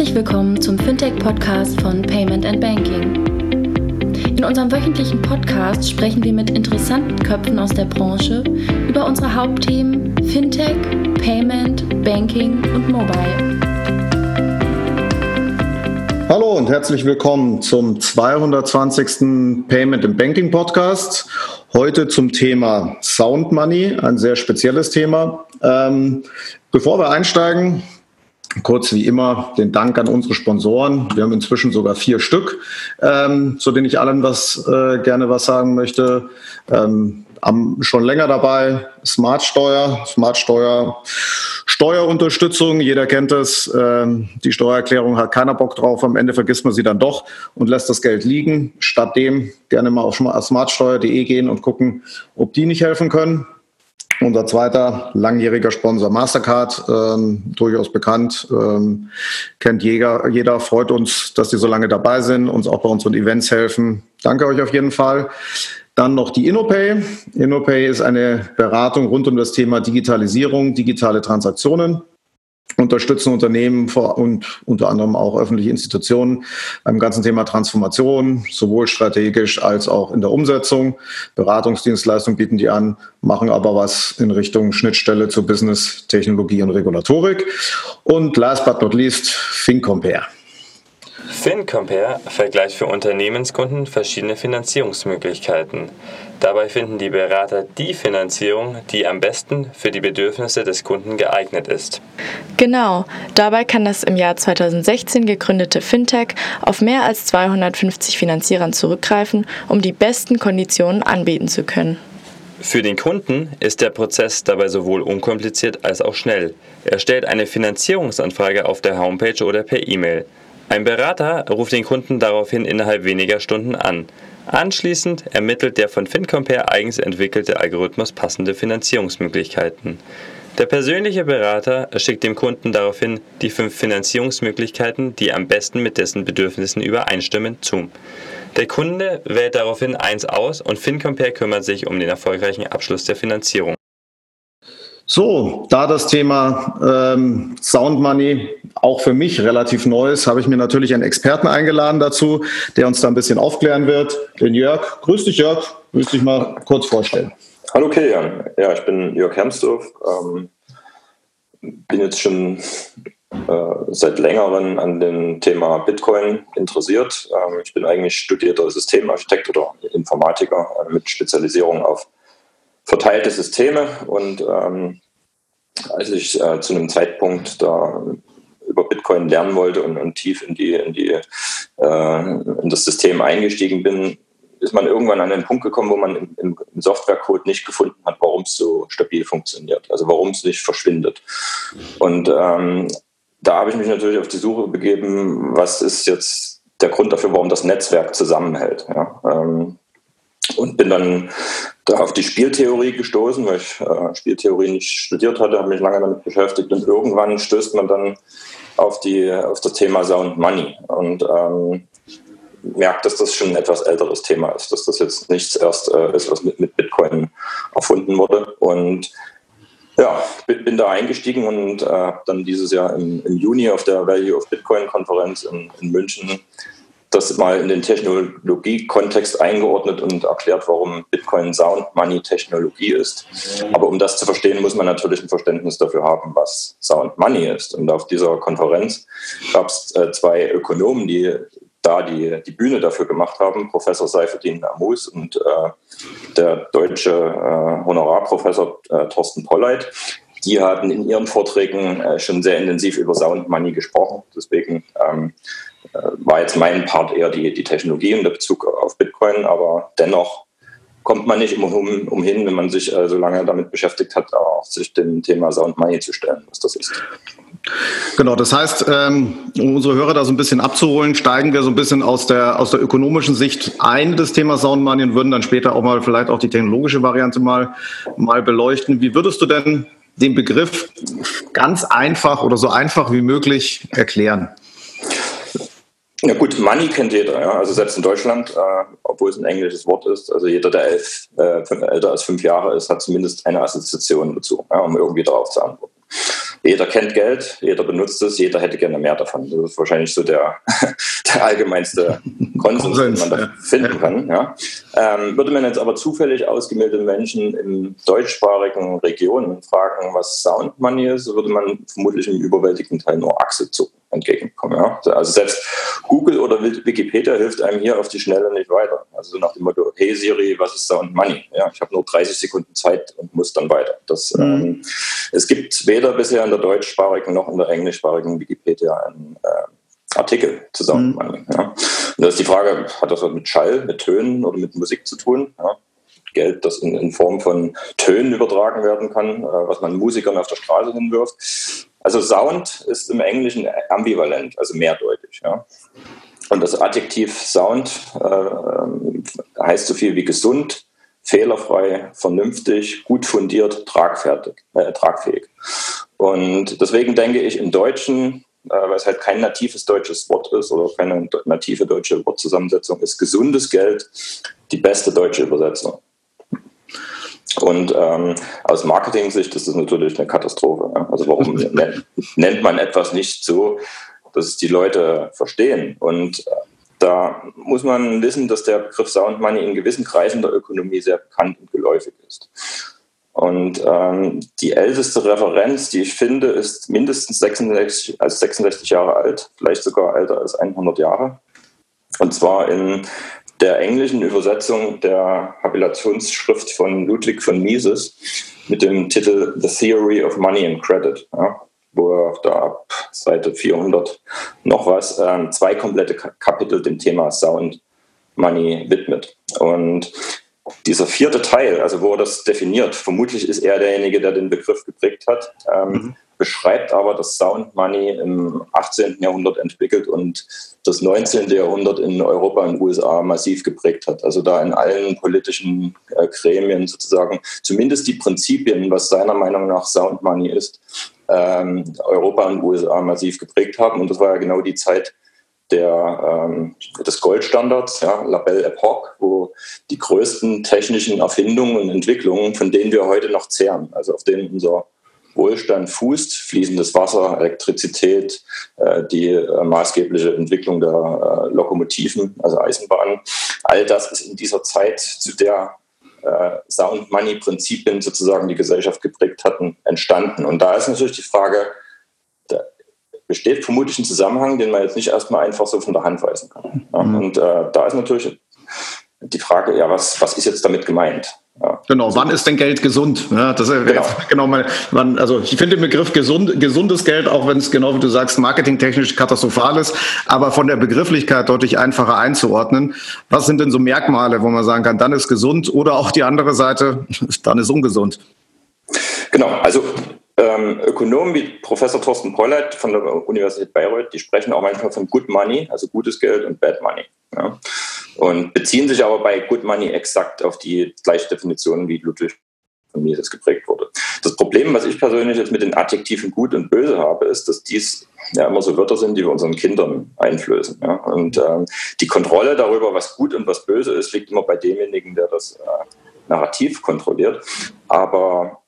Herzlich willkommen zum Fintech-Podcast von Payment and Banking. In unserem wöchentlichen Podcast sprechen wir mit interessanten Köpfen aus der Branche über unsere Hauptthemen Fintech, Payment, Banking und Mobile. Hallo und herzlich willkommen zum 220. Payment and Banking Podcast. Heute zum Thema Sound Money, ein sehr spezielles Thema. Ähm, bevor wir einsteigen, Kurz wie immer den Dank an unsere Sponsoren. Wir haben inzwischen sogar vier Stück, ähm, zu denen ich allen was äh, gerne was sagen möchte. Ähm, am, schon länger dabei Smartsteuer, Smartsteuer, Steuerunterstützung. Jeder kennt es. Ähm, die Steuererklärung hat keiner Bock drauf. Am Ende vergisst man sie dann doch und lässt das Geld liegen. Stattdem gerne mal auf smartsteuer.de gehen und gucken, ob die nicht helfen können. Unser zweiter langjähriger Sponsor Mastercard, ähm, durchaus bekannt, ähm, kennt jeder, jeder, freut uns, dass die so lange dabei sind, uns auch bei unseren Events helfen. Danke euch auf jeden Fall. Dann noch die InnoPay. InnoPay ist eine Beratung rund um das Thema Digitalisierung, digitale Transaktionen unterstützen Unternehmen und unter anderem auch öffentliche Institutionen beim ganzen Thema Transformation, sowohl strategisch als auch in der Umsetzung. Beratungsdienstleistungen bieten die an, machen aber was in Richtung Schnittstelle zu Business, Technologie und Regulatorik. Und last but not least, FinCompare. FinCompare vergleicht für Unternehmenskunden verschiedene Finanzierungsmöglichkeiten. Dabei finden die Berater die Finanzierung, die am besten für die Bedürfnisse des Kunden geeignet ist. Genau, dabei kann das im Jahr 2016 gegründete Fintech auf mehr als 250 Finanzierern zurückgreifen, um die besten Konditionen anbieten zu können. Für den Kunden ist der Prozess dabei sowohl unkompliziert als auch schnell. Er stellt eine Finanzierungsanfrage auf der Homepage oder per E-Mail. Ein Berater ruft den Kunden daraufhin innerhalb weniger Stunden an. Anschließend ermittelt der von FinCompare eigens entwickelte Algorithmus passende Finanzierungsmöglichkeiten. Der persönliche Berater schickt dem Kunden daraufhin die fünf Finanzierungsmöglichkeiten, die am besten mit dessen Bedürfnissen übereinstimmen, zu. Der Kunde wählt daraufhin eins aus und FinCompare kümmert sich um den erfolgreichen Abschluss der Finanzierung. So, da das Thema ähm, Sound Money auch für mich relativ neu ist, habe ich mir natürlich einen Experten eingeladen dazu, der uns da ein bisschen aufklären wird. Den Jörg. Grüß dich, Jörg. Grüß dich mal kurz vorstellen. Hallo Kilian. Ja, ich bin Jörg Hermsdorf. Ähm, bin jetzt schon äh, seit längerem an dem Thema Bitcoin interessiert. Ähm, ich bin eigentlich studierter Systemarchitekt oder Informatiker äh, mit Spezialisierung auf verteilte Systeme und ähm, als ich äh, zu einem Zeitpunkt da über Bitcoin lernen wollte und, und tief in die, in die äh, in das System eingestiegen bin, ist man irgendwann an den Punkt gekommen, wo man im, im Softwarecode nicht gefunden hat, warum es so stabil funktioniert, also warum es nicht verschwindet. Und ähm, da habe ich mich natürlich auf die Suche begeben, was ist jetzt der Grund dafür, warum das Netzwerk zusammenhält. Ja? Ähm, und bin dann da auf die Spieltheorie gestoßen, weil ich äh, Spieltheorie nicht studiert hatte, habe mich lange damit beschäftigt und irgendwann stößt man dann auf, die, auf das Thema Sound Money und ähm, merkt, dass das schon ein etwas älteres Thema ist, dass das jetzt nichts erst äh, ist, was mit, mit Bitcoin erfunden wurde und ja, bin da eingestiegen und äh, habe dann dieses Jahr im, im, Juni auf der Value of Bitcoin Konferenz in, in München das mal in den Technologie-Kontext eingeordnet und erklärt, warum Bitcoin Sound Money Technologie ist. Aber um das zu verstehen, muss man natürlich ein Verständnis dafür haben, was Sound Money ist. Und auf dieser Konferenz gab es äh, zwei Ökonomen, die da die, die Bühne dafür gemacht haben, Professor Seifedin Amus und äh, der deutsche äh, Honorarprofessor äh, Thorsten Polleit. Die hatten in ihren Vorträgen äh, schon sehr intensiv über Sound Money gesprochen. Deswegen ähm, äh, war jetzt mein Part eher die, die Technologie und der Bezug auf Bitcoin, aber dennoch kommt man nicht um, umhin, wenn man sich äh, so lange damit beschäftigt hat, auch sich dem Thema Sound Money zu stellen, was das ist. Genau, das heißt, ähm, um unsere Hörer da so ein bisschen abzuholen, steigen wir so ein bisschen aus der, aus der ökonomischen Sicht ein des Themas Sound Money und würden dann später auch mal vielleicht auch die technologische Variante mal, mal beleuchten. Wie würdest du denn den Begriff ganz einfach oder so einfach wie möglich erklären? Ja gut, Money kennt jeder, ja. also selbst in Deutschland, äh, obwohl es ein englisches Wort ist, also jeder, der elf, äh, älter als fünf Jahre ist, hat zumindest eine Assoziation dazu, ja, um irgendwie darauf zu antworten. Jeder kennt Geld, jeder benutzt es, jeder hätte gerne mehr davon. Das ist wahrscheinlich so der, der allgemeinste Konsens, den man da ja. finden kann. Ja. Ähm, würde man jetzt aber zufällig ausgebildete Menschen in deutschsprachigen Regionen fragen, was Sound Money ist, würde man vermutlich im überwältigenden Teil nur Achse zucken entgegenkommen. Ja? Also selbst Google oder Wikipedia hilft einem hier auf die Schnelle nicht weiter. Also nach dem Motto, hey Siri, was ist Sound Money? Ja, ich habe nur 30 Sekunden Zeit und muss dann weiter. Das, mhm. ähm, es gibt weder bisher in der deutschsprachigen noch in der englischsprachigen Wikipedia einen äh, Artikel zu Sound mhm. Money. Ja? Und da ist die Frage, hat das was mit Schall, mit Tönen oder mit Musik zu tun? Ja? Geld, das in, in, Form von Tönen übertragen werden kann, äh, was man Musikern auf der Straße hinwirft. Also Sound ist im Englischen ambivalent, also mehrdeutig. Ja. Und das Adjektiv Sound äh, heißt so viel wie gesund, fehlerfrei, vernünftig, gut fundiert, tragfertig, äh, tragfähig. Und deswegen denke ich im Deutschen, äh, weil es halt kein natives deutsches Wort ist oder keine native deutsche Wortzusammensetzung ist, gesundes Geld die beste deutsche Übersetzung. Und ähm, aus Marketing-Sicht ist das natürlich eine Katastrophe. Ja? Also warum nennt, nennt man etwas nicht so, dass es die Leute verstehen? Und äh, da muss man wissen, dass der Begriff Sound Money in gewissen Kreisen der Ökonomie sehr bekannt und geläufig ist. Und ähm, die älteste Referenz, die ich finde, ist mindestens 66, also 66 Jahre alt, vielleicht sogar älter als 100 Jahre. Und zwar in der englischen Übersetzung der Habilitationsschrift von Ludwig von Mises mit dem Titel The Theory of Money and Credit, ja, wo er da ab Seite 400 noch was äh, zwei komplette Kapitel dem Thema Sound Money widmet. Und dieser vierte Teil, also wo er das definiert, vermutlich ist er derjenige, der den Begriff geprägt hat, ähm, mhm beschreibt aber, dass Sound Money im 18. Jahrhundert entwickelt und das 19. Jahrhundert in Europa und USA massiv geprägt hat. Also da in allen politischen äh, Gremien sozusagen zumindest die Prinzipien, was seiner Meinung nach Sound Money ist, ähm, Europa und USA massiv geprägt haben. Und das war ja genau die Zeit, der, ähm, des Goldstandards, ja, La Belle Epoque, wo die größten technischen Erfindungen und Entwicklungen, von denen wir heute noch zehren, also auf denen unser Wohlstand fußt, fließendes Wasser, Elektrizität, äh, die äh, maßgebliche Entwicklung der äh, Lokomotiven, also Eisenbahnen. All das ist in dieser Zeit, zu der Sound Money Prinzipien sozusagen die Gesellschaft geprägt hatten, entstanden. Und da ist natürlich die Frage, da besteht vermutlich ein Zusammenhang, den man jetzt nicht erstmal einfach so von der Hand weisen kann. Mhm. Und äh, da ist natürlich die Frage, ja, was, was ist jetzt damit gemeint? Ja. Genau, wann ist denn Geld gesund? Ja, das ist genau. genau mal, man, also ich finde den Begriff gesund, gesundes Geld, auch wenn es genau wie du sagst, marketingtechnisch katastrophal ist, aber von der Begrifflichkeit deutlich einfacher einzuordnen. Was sind denn so Merkmale, wo man sagen kann, dann ist gesund oder auch die andere Seite, dann ist ungesund? Genau, also ähm, Ökonomen wie Professor Thorsten Pollert von der Universität Bayreuth, die sprechen auch manchmal von Good Money, also gutes Geld und Bad Money. Ja. Und beziehen sich aber bei Good Money exakt auf die gleiche Definition, wie Ludwig von Mises geprägt wurde. Das Problem, was ich persönlich jetzt mit den Adjektiven gut und böse habe, ist, dass dies ja immer so Wörter sind, die wir unseren Kindern einflößen. Ja? Und ähm, die Kontrolle darüber, was gut und was böse ist, liegt immer bei demjenigen, der das äh, Narrativ kontrolliert. Aber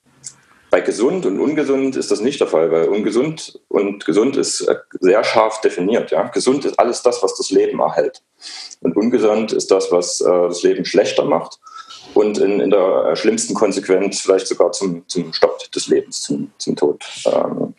bei gesund und ungesund ist das nicht der Fall, weil ungesund und gesund ist äh, sehr scharf definiert. Ja? Gesund ist alles das, was das Leben erhält. Und ungesund ist das, was äh, das Leben schlechter macht und in, in, der äh, schlimmsten Konsequenz vielleicht sogar zum, zum Stopp des Lebens, zum, zum Tod ähm,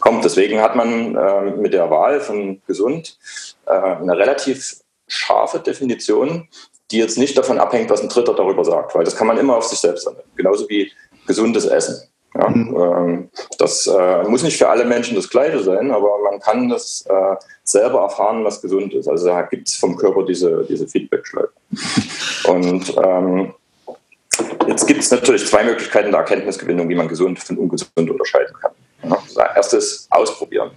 kommt. Deswegen hat man äh, mit der Wahl von gesund äh, eine relativ scharfe Definition, die jetzt nicht davon abhängt, was ein Dritter darüber sagt, weil das kann man immer auf sich selbst anwenden. Genauso wie gesundes Essen. Ja, mhm. ähm, das äh, muss nicht für alle Menschen das Gleiche sein, aber man kann das äh, selber erfahren, was gesund ist. Also da gibt es vom Körper diese, diese Feedback-Schleife. Und ähm, jetzt gibt es natürlich zwei Möglichkeiten der Erkenntnisgewinnung, wie man gesund von ungesund unterscheiden kann. Ja, das erste ist ausprobieren,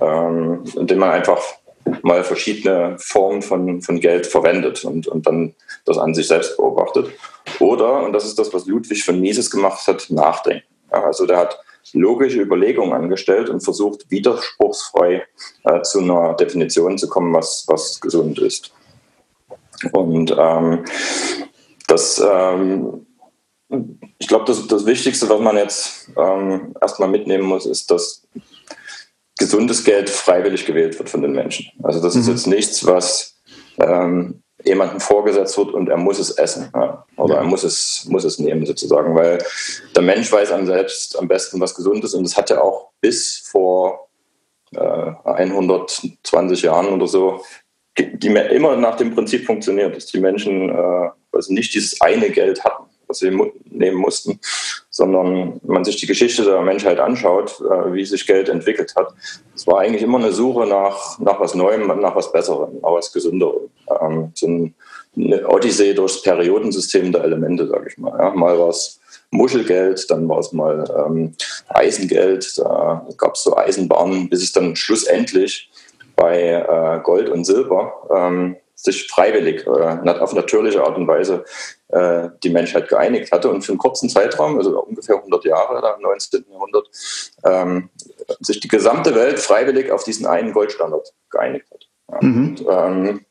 ähm, indem man einfach mal verschiedene Formen von, von Geld verwendet und, und dann das an sich selbst beobachtet. Oder, und das ist das, was Ludwig von Mises gemacht hat, nachdenken. Ja, also der hat logische Überlegungen angestellt und versucht, widerspruchsfrei äh, zu einer Definition zu kommen, was, was gesund ist. Und ähm, das ähm, ich glaube, das, das Wichtigste, was man jetzt ähm, erstmal mitnehmen muss, ist, dass gesundes Geld freiwillig gewählt wird von den Menschen. Also das mhm. ist jetzt nichts, was ähm, jemandem vorgesetzt wird und er muss es essen ja. oder ja. er muss es, muss es nehmen sozusagen, weil der Mensch weiß am selbst am besten, was gesund ist und das hat ja auch bis vor äh, 120 Jahren oder so die immer nach dem Prinzip funktioniert, dass die Menschen äh, also nicht dieses eine Geld hatten, was sie nehmen mussten, sondern man sich die Geschichte der Menschheit anschaut, äh, wie sich Geld entwickelt hat. Es war eigentlich immer eine Suche nach, nach was Neuem, nach was Besserem, nach was Gesünderem. Ähm, so eine Odyssee durchs Periodensystem der Elemente, sage ich mal. Mal war es Muschelgeld, dann war es mal ähm, Eisengeld, da gab es so Eisenbahnen, bis es dann schlussendlich bei äh, Gold und Silber ähm, sich freiwillig, äh, auf natürliche Art und Weise äh, die Menschheit geeinigt hatte und für einen kurzen Zeitraum, also ungefähr 100 Jahre da im 19. Jahrhundert, ähm, sich die gesamte Welt freiwillig auf diesen einen Goldstandard geeinigt hat. Ja. Mhm. Und, ähm,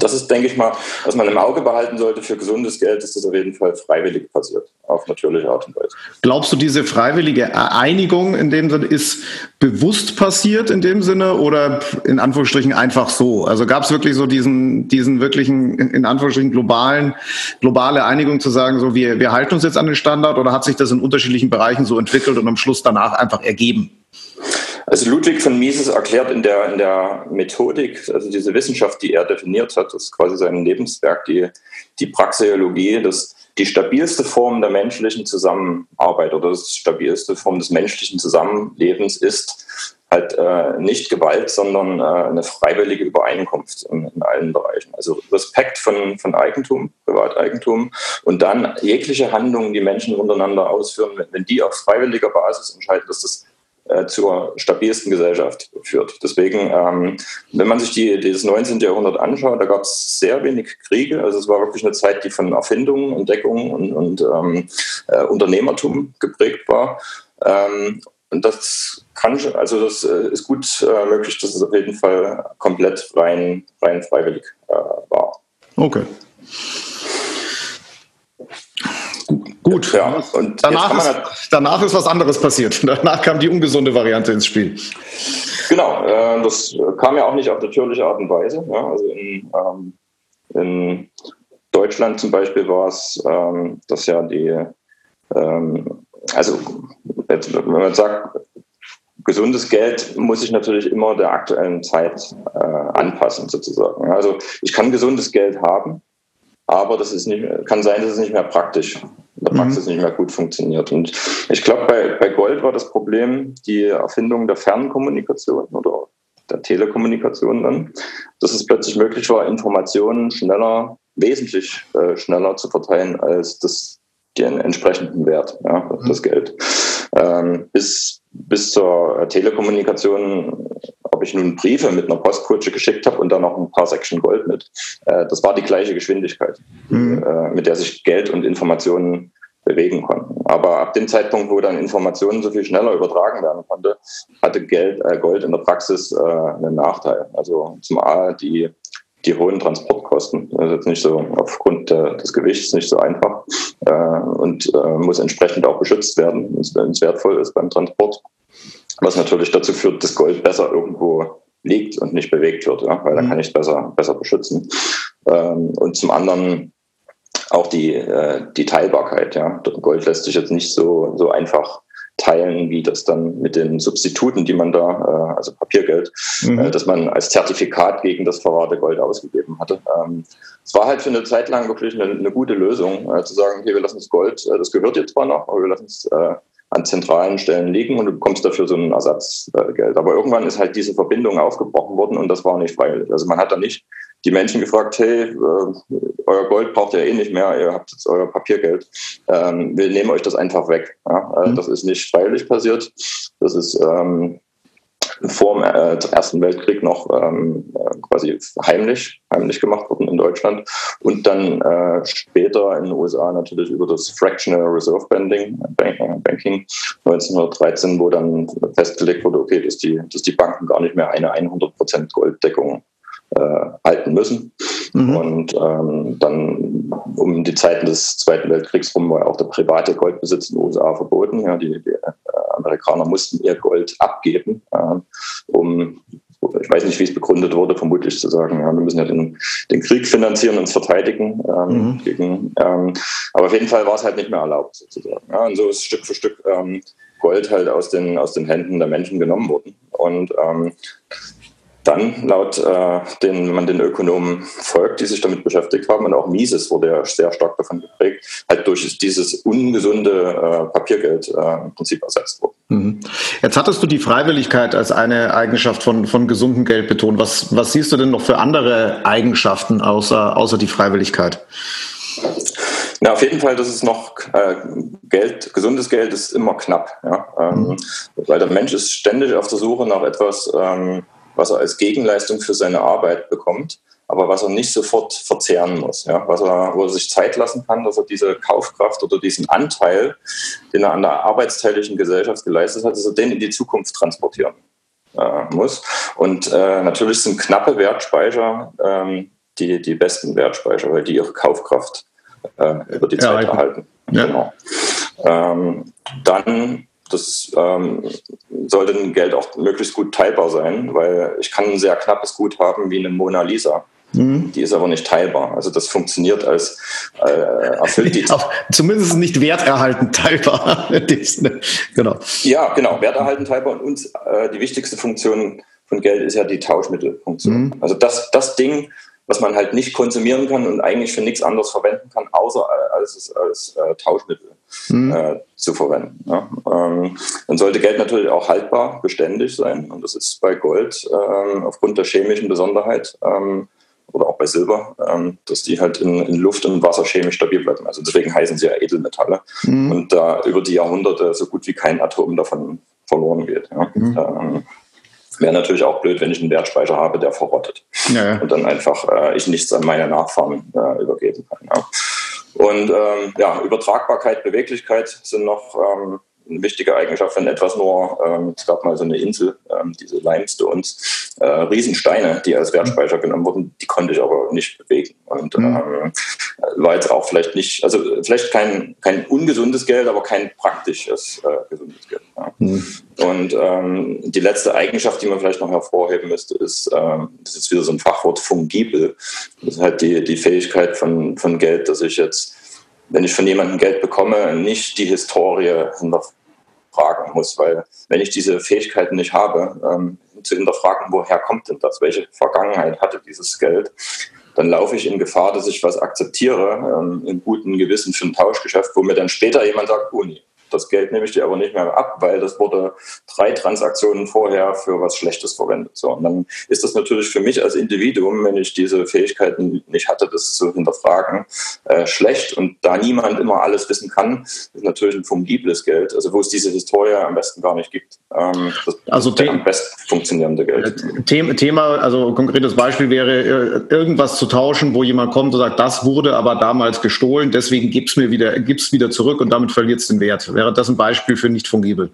das ist, denke ich mal, was man im Auge behalten sollte für gesundes Geld, ist das auf jeden Fall freiwillig passiert, auf natürliche Art und Weise. Glaubst du, diese freiwillige Einigung in dem Sinne ist bewusst passiert in dem Sinne oder in Anführungsstrichen einfach so? Also gab es wirklich so diesen, diesen wirklichen, in Anführungsstrichen globalen, globale Einigung zu sagen, so wir, wir halten uns jetzt an den Standard oder hat sich das in unterschiedlichen Bereichen so entwickelt und am Schluss danach einfach ergeben? Also Ludwig von Mises erklärt in der, in der Methodik, also diese Wissenschaft, die er definiert hat, das ist quasi sein Lebenswerk, die, die Praxeologie, dass die stabilste Form der menschlichen Zusammenarbeit oder das stabilste Form des menschlichen Zusammenlebens ist halt äh, nicht Gewalt, sondern äh, eine freiwillige Übereinkunft in, in, allen Bereichen. Also Respekt von, von Eigentum, Privateigentum und dann jegliche Handlungen, die Menschen untereinander ausführen, wenn, wenn die auf freiwilliger Basis entscheiden, dass das zur stabilsten Gesellschaft führt. Deswegen, ähm, wenn man sich die, dieses 19. Jahrhundert anschaut, da gab es sehr wenig Kriege. Also es war wirklich eine Zeit, die von Erfindungen, Entdeckungen und, und ähm, äh, Unternehmertum geprägt war. Ähm, und das kann, also das äh, ist gut äh, möglich, dass es auf jeden Fall komplett rein, rein freiwillig äh, war. Okay. Gut, ja. Und danach ist, halt danach ist was anderes passiert. Danach kam die ungesunde Variante ins Spiel. Genau, äh, das kam ja auch nicht auf natürliche Art und Weise. Ja. Also in, ähm, in, Deutschland zum Beispiel war es, ähm, dass ja die, ähm, also jetzt, wenn man sagt, gesundes Geld muss sich natürlich immer der aktuellen Zeit äh, anpassen, sozusagen. Also ich kann gesundes Geld haben, aber das ist nicht, kann sein, dass es nicht mehr praktisch in der Praxis mhm. nicht mehr gut funktioniert. Und ich glaube, bei, bei Gold war das Problem die Erfindung der Fernkommunikation oder der Telekommunikation dann, dass es plötzlich möglich war, Informationen schneller, wesentlich äh, schneller zu verteilen als das, den entsprechenden Wert, ja, mhm. das Geld. Ähm, bis, bis zur Telekommunikation, ich nun Briefe mit einer Postkutsche geschickt habe und dann noch ein paar Säckchen Gold mit, äh, das war die gleiche Geschwindigkeit, mhm. äh, mit der sich Geld und Informationen bewegen konnten. Aber ab dem Zeitpunkt, wo dann Informationen so viel schneller übertragen werden konnte, hatte Geld, äh, Gold in der Praxis äh, einen Nachteil. Also zum einen die die hohen Transportkosten. Das ist jetzt nicht so aufgrund des Gewichts nicht so einfach äh, und äh, muss entsprechend auch beschützt werden, wenn es wertvoll ist beim Transport. Was natürlich dazu führt, dass Gold besser irgendwo liegt und nicht bewegt wird, ja, weil mhm. dann kann ich es besser, besser beschützen. Ähm, und zum anderen auch die, äh, die Teilbarkeit. Ja. Gold lässt sich jetzt nicht so, so einfach teilen, wie das dann mit den Substituten, die man da, äh, also Papiergeld, mhm. äh, dass man als Zertifikat gegen das verwahrte Gold ausgegeben hatte. Ähm, es war halt für eine Zeit lang wirklich eine, eine gute Lösung, äh, zu sagen, okay, wir lassen das Gold, äh, das gehört dir zwar noch, aber wir lassen es äh, an zentralen Stellen liegen und du bekommst dafür so ein Ersatzgeld. Aber irgendwann ist halt diese Verbindung aufgebrochen worden und das war nicht freiwillig. Also man hat da nicht die Menschen gefragt, hey, äh, euer Gold braucht ihr eh nicht mehr, ihr habt jetzt euer Papiergeld, ähm, wir nehmen euch das einfach weg. Ja? Also mhm. Das ist nicht freiwillig passiert, das ist ähm, vor dem äh, Ersten Weltkrieg noch ähm, äh, quasi heimlich, heimlich gemacht worden in Deutschland und dann äh, später in den USA natürlich über das Fractional Reserve Banking, Banking 1913, wo dann festgelegt wurde, okay, dass die, dass die Banken gar nicht mehr eine 100% Golddeckung äh, halten müssen. Mhm. Und ähm, dann um die Zeiten des Zweiten Weltkriegs rum war auch der private Goldbesitz in den USA verboten. Ja, die, die äh, Amerikaner mussten ihr Gold abgeben, äh, um ich weiß nicht, wie es begründet wurde, vermutlich zu sagen, ja, wir müssen ja den, den Krieg finanzieren, uns verteidigen. Ähm, mhm. gegen, ähm, aber auf jeden Fall war es halt nicht mehr erlaubt, sozusagen. Ja, und so ist Stück für Stück ähm, Gold halt aus den, aus den Händen der Menschen genommen worden. Und ähm, dann laut äh, den, wenn man den Ökonomen folgt, die sich damit beschäftigt haben, und auch Mises wurde ja sehr stark davon geprägt, halt durch dieses ungesunde äh, Papiergeld äh, im Prinzip ersetzt worden. Mhm. Jetzt hattest du die Freiwilligkeit als eine Eigenschaft von, von gesundem Geld betont. Was, was siehst du denn noch für andere Eigenschaften außer, außer die Freiwilligkeit? Na, auf jeden Fall, das ist noch äh, Geld, gesundes Geld ist immer knapp, ja? Ähm, mhm. weil der Mensch ist ständig auf der Suche nach etwas, ähm, was er als Gegenleistung für seine Arbeit bekommt, aber was er nicht sofort verzehren muss. Ja? Was er, wo er sich Zeit lassen kann, dass er diese Kaufkraft oder diesen Anteil, den er an der arbeitsteiligen Gesellschaft geleistet hat, dass er den in die Zukunft transportieren äh, muss. Und äh, natürlich sind knappe Wertspeicher ähm, die, die besten Wertspeicher, weil die ihre Kaufkraft äh, über die Zeit ja, erhalten. Ja. Genau. Ähm, dann das ähm, sollte ein Geld auch möglichst gut teilbar sein, weil ich kann ein sehr knappes Gut haben wie eine Mona Lisa. Mhm. Die ist aber nicht teilbar. Also das funktioniert als äh, erfüllt die. Auch, zumindest nicht werterhaltend teilbar. genau. Ja, genau, werterhaltend teilbar. Und uns, äh, die wichtigste Funktion von Geld ist ja die Tauschmittelfunktion. Mhm. Also das, das Ding, was man halt nicht konsumieren kann und eigentlich für nichts anderes verwenden kann, außer als, als äh, Tauschmittel mhm. äh, zu verwenden. Ja. Ähm, dann sollte Geld natürlich auch haltbar, beständig sein. Und das ist bei Gold ähm, aufgrund der chemischen Besonderheit ähm, oder auch bei Silber, ähm, dass die halt in, in, Luft und Wasser chemisch stabil bleiben. Also deswegen heißen sie ja Edelmetalle. Mhm. Und da über die Jahrhunderte so gut wie kein Atom davon verloren geht. Ja. Mhm. Wäre natürlich auch blöd, wenn ich einen Wertspeicher habe, der verrottet. Ja. Und dann einfach äh, ich nichts an meine Nachfahren äh, übergeben kann. Ja. Und ähm, ja, Übertragbarkeit, Beweglichkeit sind noch ähm, eine wichtige Eigenschaft, wenn etwas nur, ähm, es gab mal so eine Insel, ähm, diese Limestones, äh, Riesensteine, die als Wertspeicher genommen wurden, die konnte ich aber nicht bewegen. Und mhm. ähm, war jetzt auch vielleicht nicht, also vielleicht kein, kein ungesundes Geld, aber kein praktisches äh, gesundes Geld. Ja. Mhm. Und ähm, die letzte Eigenschaft, die man vielleicht noch hervorheben müsste, ist, ähm, das ist wieder so ein Fachwort, fungibel. Das ist halt die, die Fähigkeit von, von Geld, dass ich jetzt wenn ich von jemandem Geld bekomme, nicht die Historie hinterfragen muss, weil wenn ich diese Fähigkeiten nicht habe, ähm, zu hinterfragen, woher kommt denn das, welche Vergangenheit hatte dieses Geld, dann laufe ich in Gefahr, dass ich was akzeptiere, ähm, in gutem Gewissen für ein Tauschgeschäft, wo mir dann später jemand sagt, oh nee, das Geld nehme ich dir aber nicht mehr ab, weil das wurde drei Transaktionen vorher für was Schlechtes verwendet. So, und dann ist das natürlich für mich als Individuum, wenn ich diese Fähigkeiten nicht hatte, das zu hinterfragen, äh, schlecht. Und da niemand immer alles wissen kann, ist natürlich ein fungibles Geld, also wo es diese Historie am besten gar nicht gibt. Ähm, das also ist am besten funktionierende Geld. Äh, Thema, also ein konkretes Beispiel wäre, äh, irgendwas zu tauschen, wo jemand kommt und sagt, das wurde aber damals gestohlen, deswegen gib's mir wieder, gib's wieder zurück und damit verliert es den Wert wäre das ein Beispiel für nicht fungibel.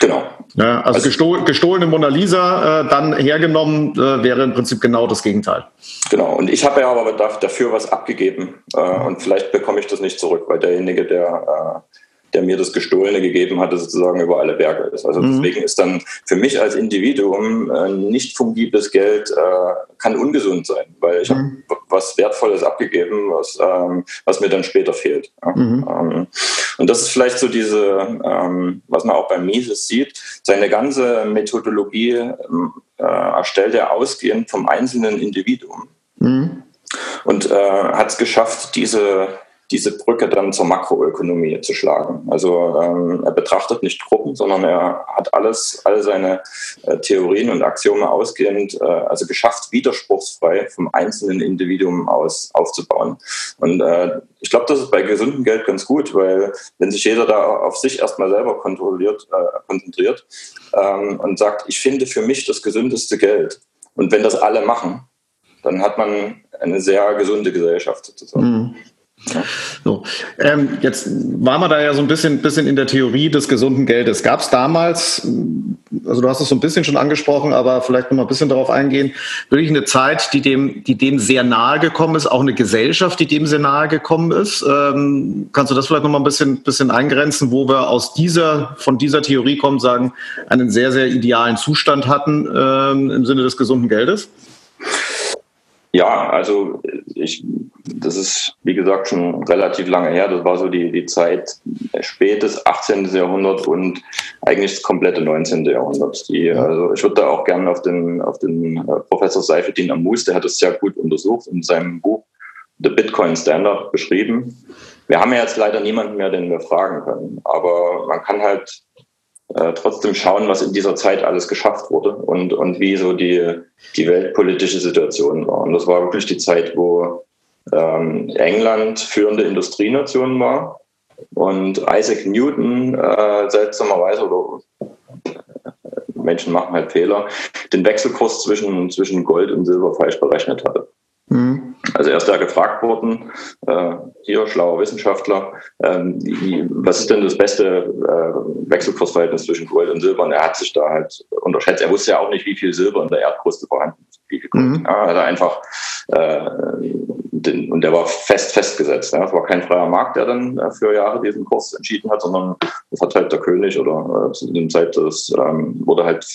Genau. Ja, also, also gestohl, gestohlene Mona Lisa äh, dann hergenommen äh, wäre im Prinzip genau das Gegenteil. Genau. Und ich habe ja aber dafür was abgegeben äh, und vielleicht bekomme ich das nicht zurück, weil derjenige, der äh, der mir das Gestohlene gegeben hatte, sozusagen über alle Berge ist. Also mhm. deswegen ist dann für mich als Individuum äh, nicht fungibles Geld äh, kann ungesund sein, weil ich mhm. habe was Wertvolles abgegeben, was, ähm, was mir dann später fehlt. Ja. Mhm. Ähm, und das ist vielleicht so diese, ähm, was man auch bei Mises sieht, seine ganze Methodologie ähm, äh, erstellt er ausgehend vom einzelnen Individuum. Mhm. Und äh, hat es geschafft, diese diese Brücke dann zur Makroökonomie zu schlagen. Also ähm, er betrachtet nicht Gruppen, sondern er hat alles, all seine äh, Theorien und Axiome ausgehend, äh, also geschafft, widerspruchsfrei vom einzelnen Individuum aus aufzubauen. Und äh, ich glaube, das ist bei gesundem Geld ganz gut, weil wenn sich jeder da auf sich erstmal selber kontrolliert, äh, konzentriert ähm, und sagt, ich finde für mich das gesündeste Geld. Und wenn das alle machen, dann hat man eine sehr gesunde Gesellschaft sozusagen. Mhm. So, ähm, jetzt waren wir da ja so ein bisschen, bisschen in der Theorie des gesunden Geldes. Gab es damals, also du hast es so ein bisschen schon angesprochen, aber vielleicht noch mal ein bisschen darauf eingehen, wirklich eine Zeit, die dem, die dem sehr nahe gekommen ist, auch eine Gesellschaft, die dem sehr nahe gekommen ist. Ähm, kannst du das vielleicht noch mal ein bisschen, bisschen eingrenzen, wo wir aus dieser, von dieser Theorie kommen, sagen, einen sehr, sehr idealen Zustand hatten ähm, im Sinne des gesunden Geldes? Ja, also ich, das ist wie gesagt schon relativ lange her. Das war so die, die Zeit spätes 18. Jahrhundert und eigentlich das komplette 19. Jahrhundert. Die, also ich würde da auch gerne auf den, auf den äh, Professor Seifedin Amus, der hat das sehr gut untersucht in seinem Buch The Bitcoin Standard beschrieben. Wir haben ja jetzt leider niemanden mehr, den wir fragen können, aber man kann halt äh, trotzdem schauen, was in dieser Zeit alles geschafft wurde und, und wie so die, die weltpolitische Situation war. Und das war wirklich die Zeit, wo ähm, England führende Industrienation war und Isaac Newton äh, seltsamerweise oder Menschen machen halt Fehler, den Wechselkurs zwischen, zwischen Gold und Silber falsch berechnet hatte. Mhm. Also er ist da gefragt worden, äh, hier schlauer Wissenschaftler, ähm, wie, was ist denn das beste äh, Wechselkursverhältnis zwischen Gold und Silber? Und er hat sich da halt unterschätzt. Er wusste ja auch nicht, wie viel Silber in der Erdkruste vorhanden ist. Wie viel Gold. Mhm. Ja, also einfach, äh, den, und der war fest festgesetzt. Ja. Es war kein freier Markt, der dann äh, für Jahre diesen Kurs entschieden hat, sondern das hat halt der König oder äh, zu dem Zeit, das ähm, wurde halt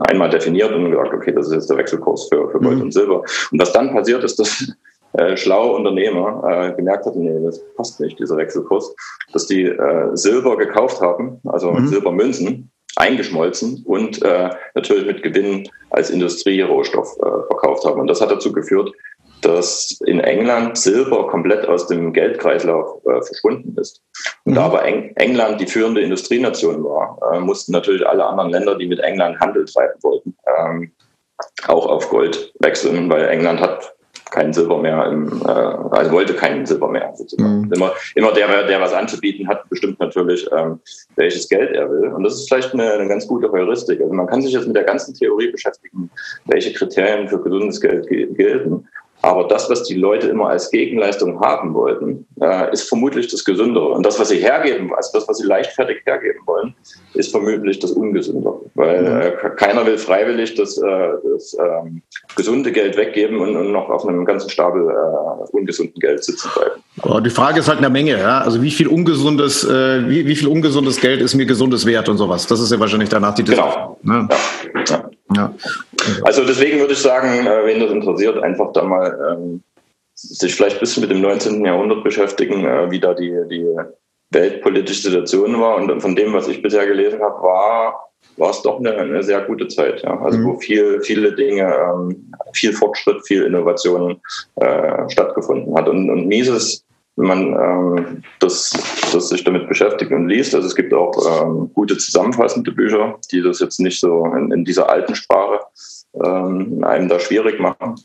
einmal definiert und gesagt, okay, das ist jetzt der Wechselkurs für, für Gold mhm. und Silber. Und was dann passiert ist, dass äh, schlaue Unternehmer äh, gemerkt hatten, nee, das passt nicht, dieser Wechselkurs, dass die äh, Silber gekauft haben, also mhm. Silbermünzen, eingeschmolzen und äh, natürlich mit Gewinn als Industrierohstoff äh, verkauft haben. Und das hat dazu geführt, dass in England Silber komplett aus dem Geldkreislauf äh, verschwunden ist. Und mhm. da aber Eng England die führende Industrienation war, äh, mussten natürlich alle anderen Länder, die mit England Handel treiben wollten, ähm, auch auf Gold wechseln, weil England hat kein Silber mehr, im, äh, also wollte kein Silber mehr. Mhm. Immer, immer der, der was anzubieten hat, bestimmt natürlich, ähm, welches Geld er will. Und das ist vielleicht eine, eine, ganz gute Heuristik. Also man kann sich jetzt mit der ganzen Theorie beschäftigen, welche Kriterien für gesundes Geld gelten. Aber das, was die Leute immer als Gegenleistung haben wollten, äh, ist vermutlich das Gesündere. Und das, was sie hergeben, also das, was sie leichtfertig hergeben wollen, ist vermutlich das Ungesündere. Weil mhm. äh, keiner will freiwillig das, äh, das ähm, gesunde Geld weggeben und, und, noch auf einem ganzen Stapel äh, ungesunden Geld sitzen bleiben. Oh, die Frage ist halt eine Menge. Ja? Also wie viel ungesundes, äh, wie, wie viel ungesundes Geld ist mir gesundes Wert und sowas? Das ist ja wahrscheinlich danach die Diskussion. Genau. Ne? Ja. Ja. Ja. Also deswegen würde ich sagen, äh, wen das interessiert, einfach da mal ähm, sich vielleicht ein bisschen mit dem 19. Jahrhundert beschäftigen, äh, wie da die, die weltpolitische Situation war. Und von dem, was ich bisher gelesen habe, war, war es doch eine, eine sehr gute Zeit. Ja? Also mhm. wo viel, viele Dinge, ähm, viel Fortschritt, viel Innovation äh, stattgefunden hat. Und, und Mises wenn man ähm, das, das sich damit beschäftigt und liest. Also es gibt auch ähm, gute zusammenfassende Bücher, die das jetzt nicht so in, in dieser alten Sprache ähm, einem da schwierig machen.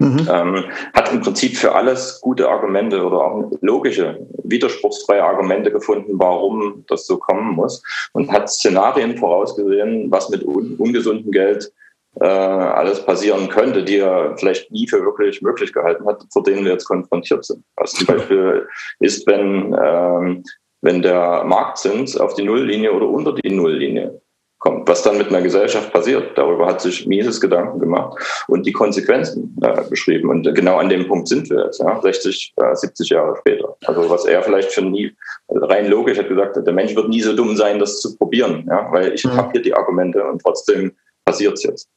Mhm. Ähm, hat im Prinzip für alles gute Argumente oder auch logische, widerspruchsfreie Argumente gefunden, warum das so kommen muss und hat Szenarien vorausgesehen, was mit un ungesundem Geld äh, alles passieren könnte, die er vielleicht nie für wirklich möglich gehalten hat, vor denen wir jetzt konfrontiert sind. Was zum Beispiel ist, wenn, ähm, wenn der Marktzins auf die Nulllinie oder unter die Nulllinie kommt, was dann mit einer Gesellschaft passiert. Darüber hat sich Mises Gedanken gemacht und die Konsequenzen äh, beschrieben. Und genau an dem Punkt sind wir jetzt, ja, 60, äh, 70 Jahre später. Also was er vielleicht für nie, also rein logisch hat gesagt, der Mensch wird nie so dumm sein, das zu probieren, ja, weil ich mhm. habe hier die Argumente und trotzdem passiert es jetzt.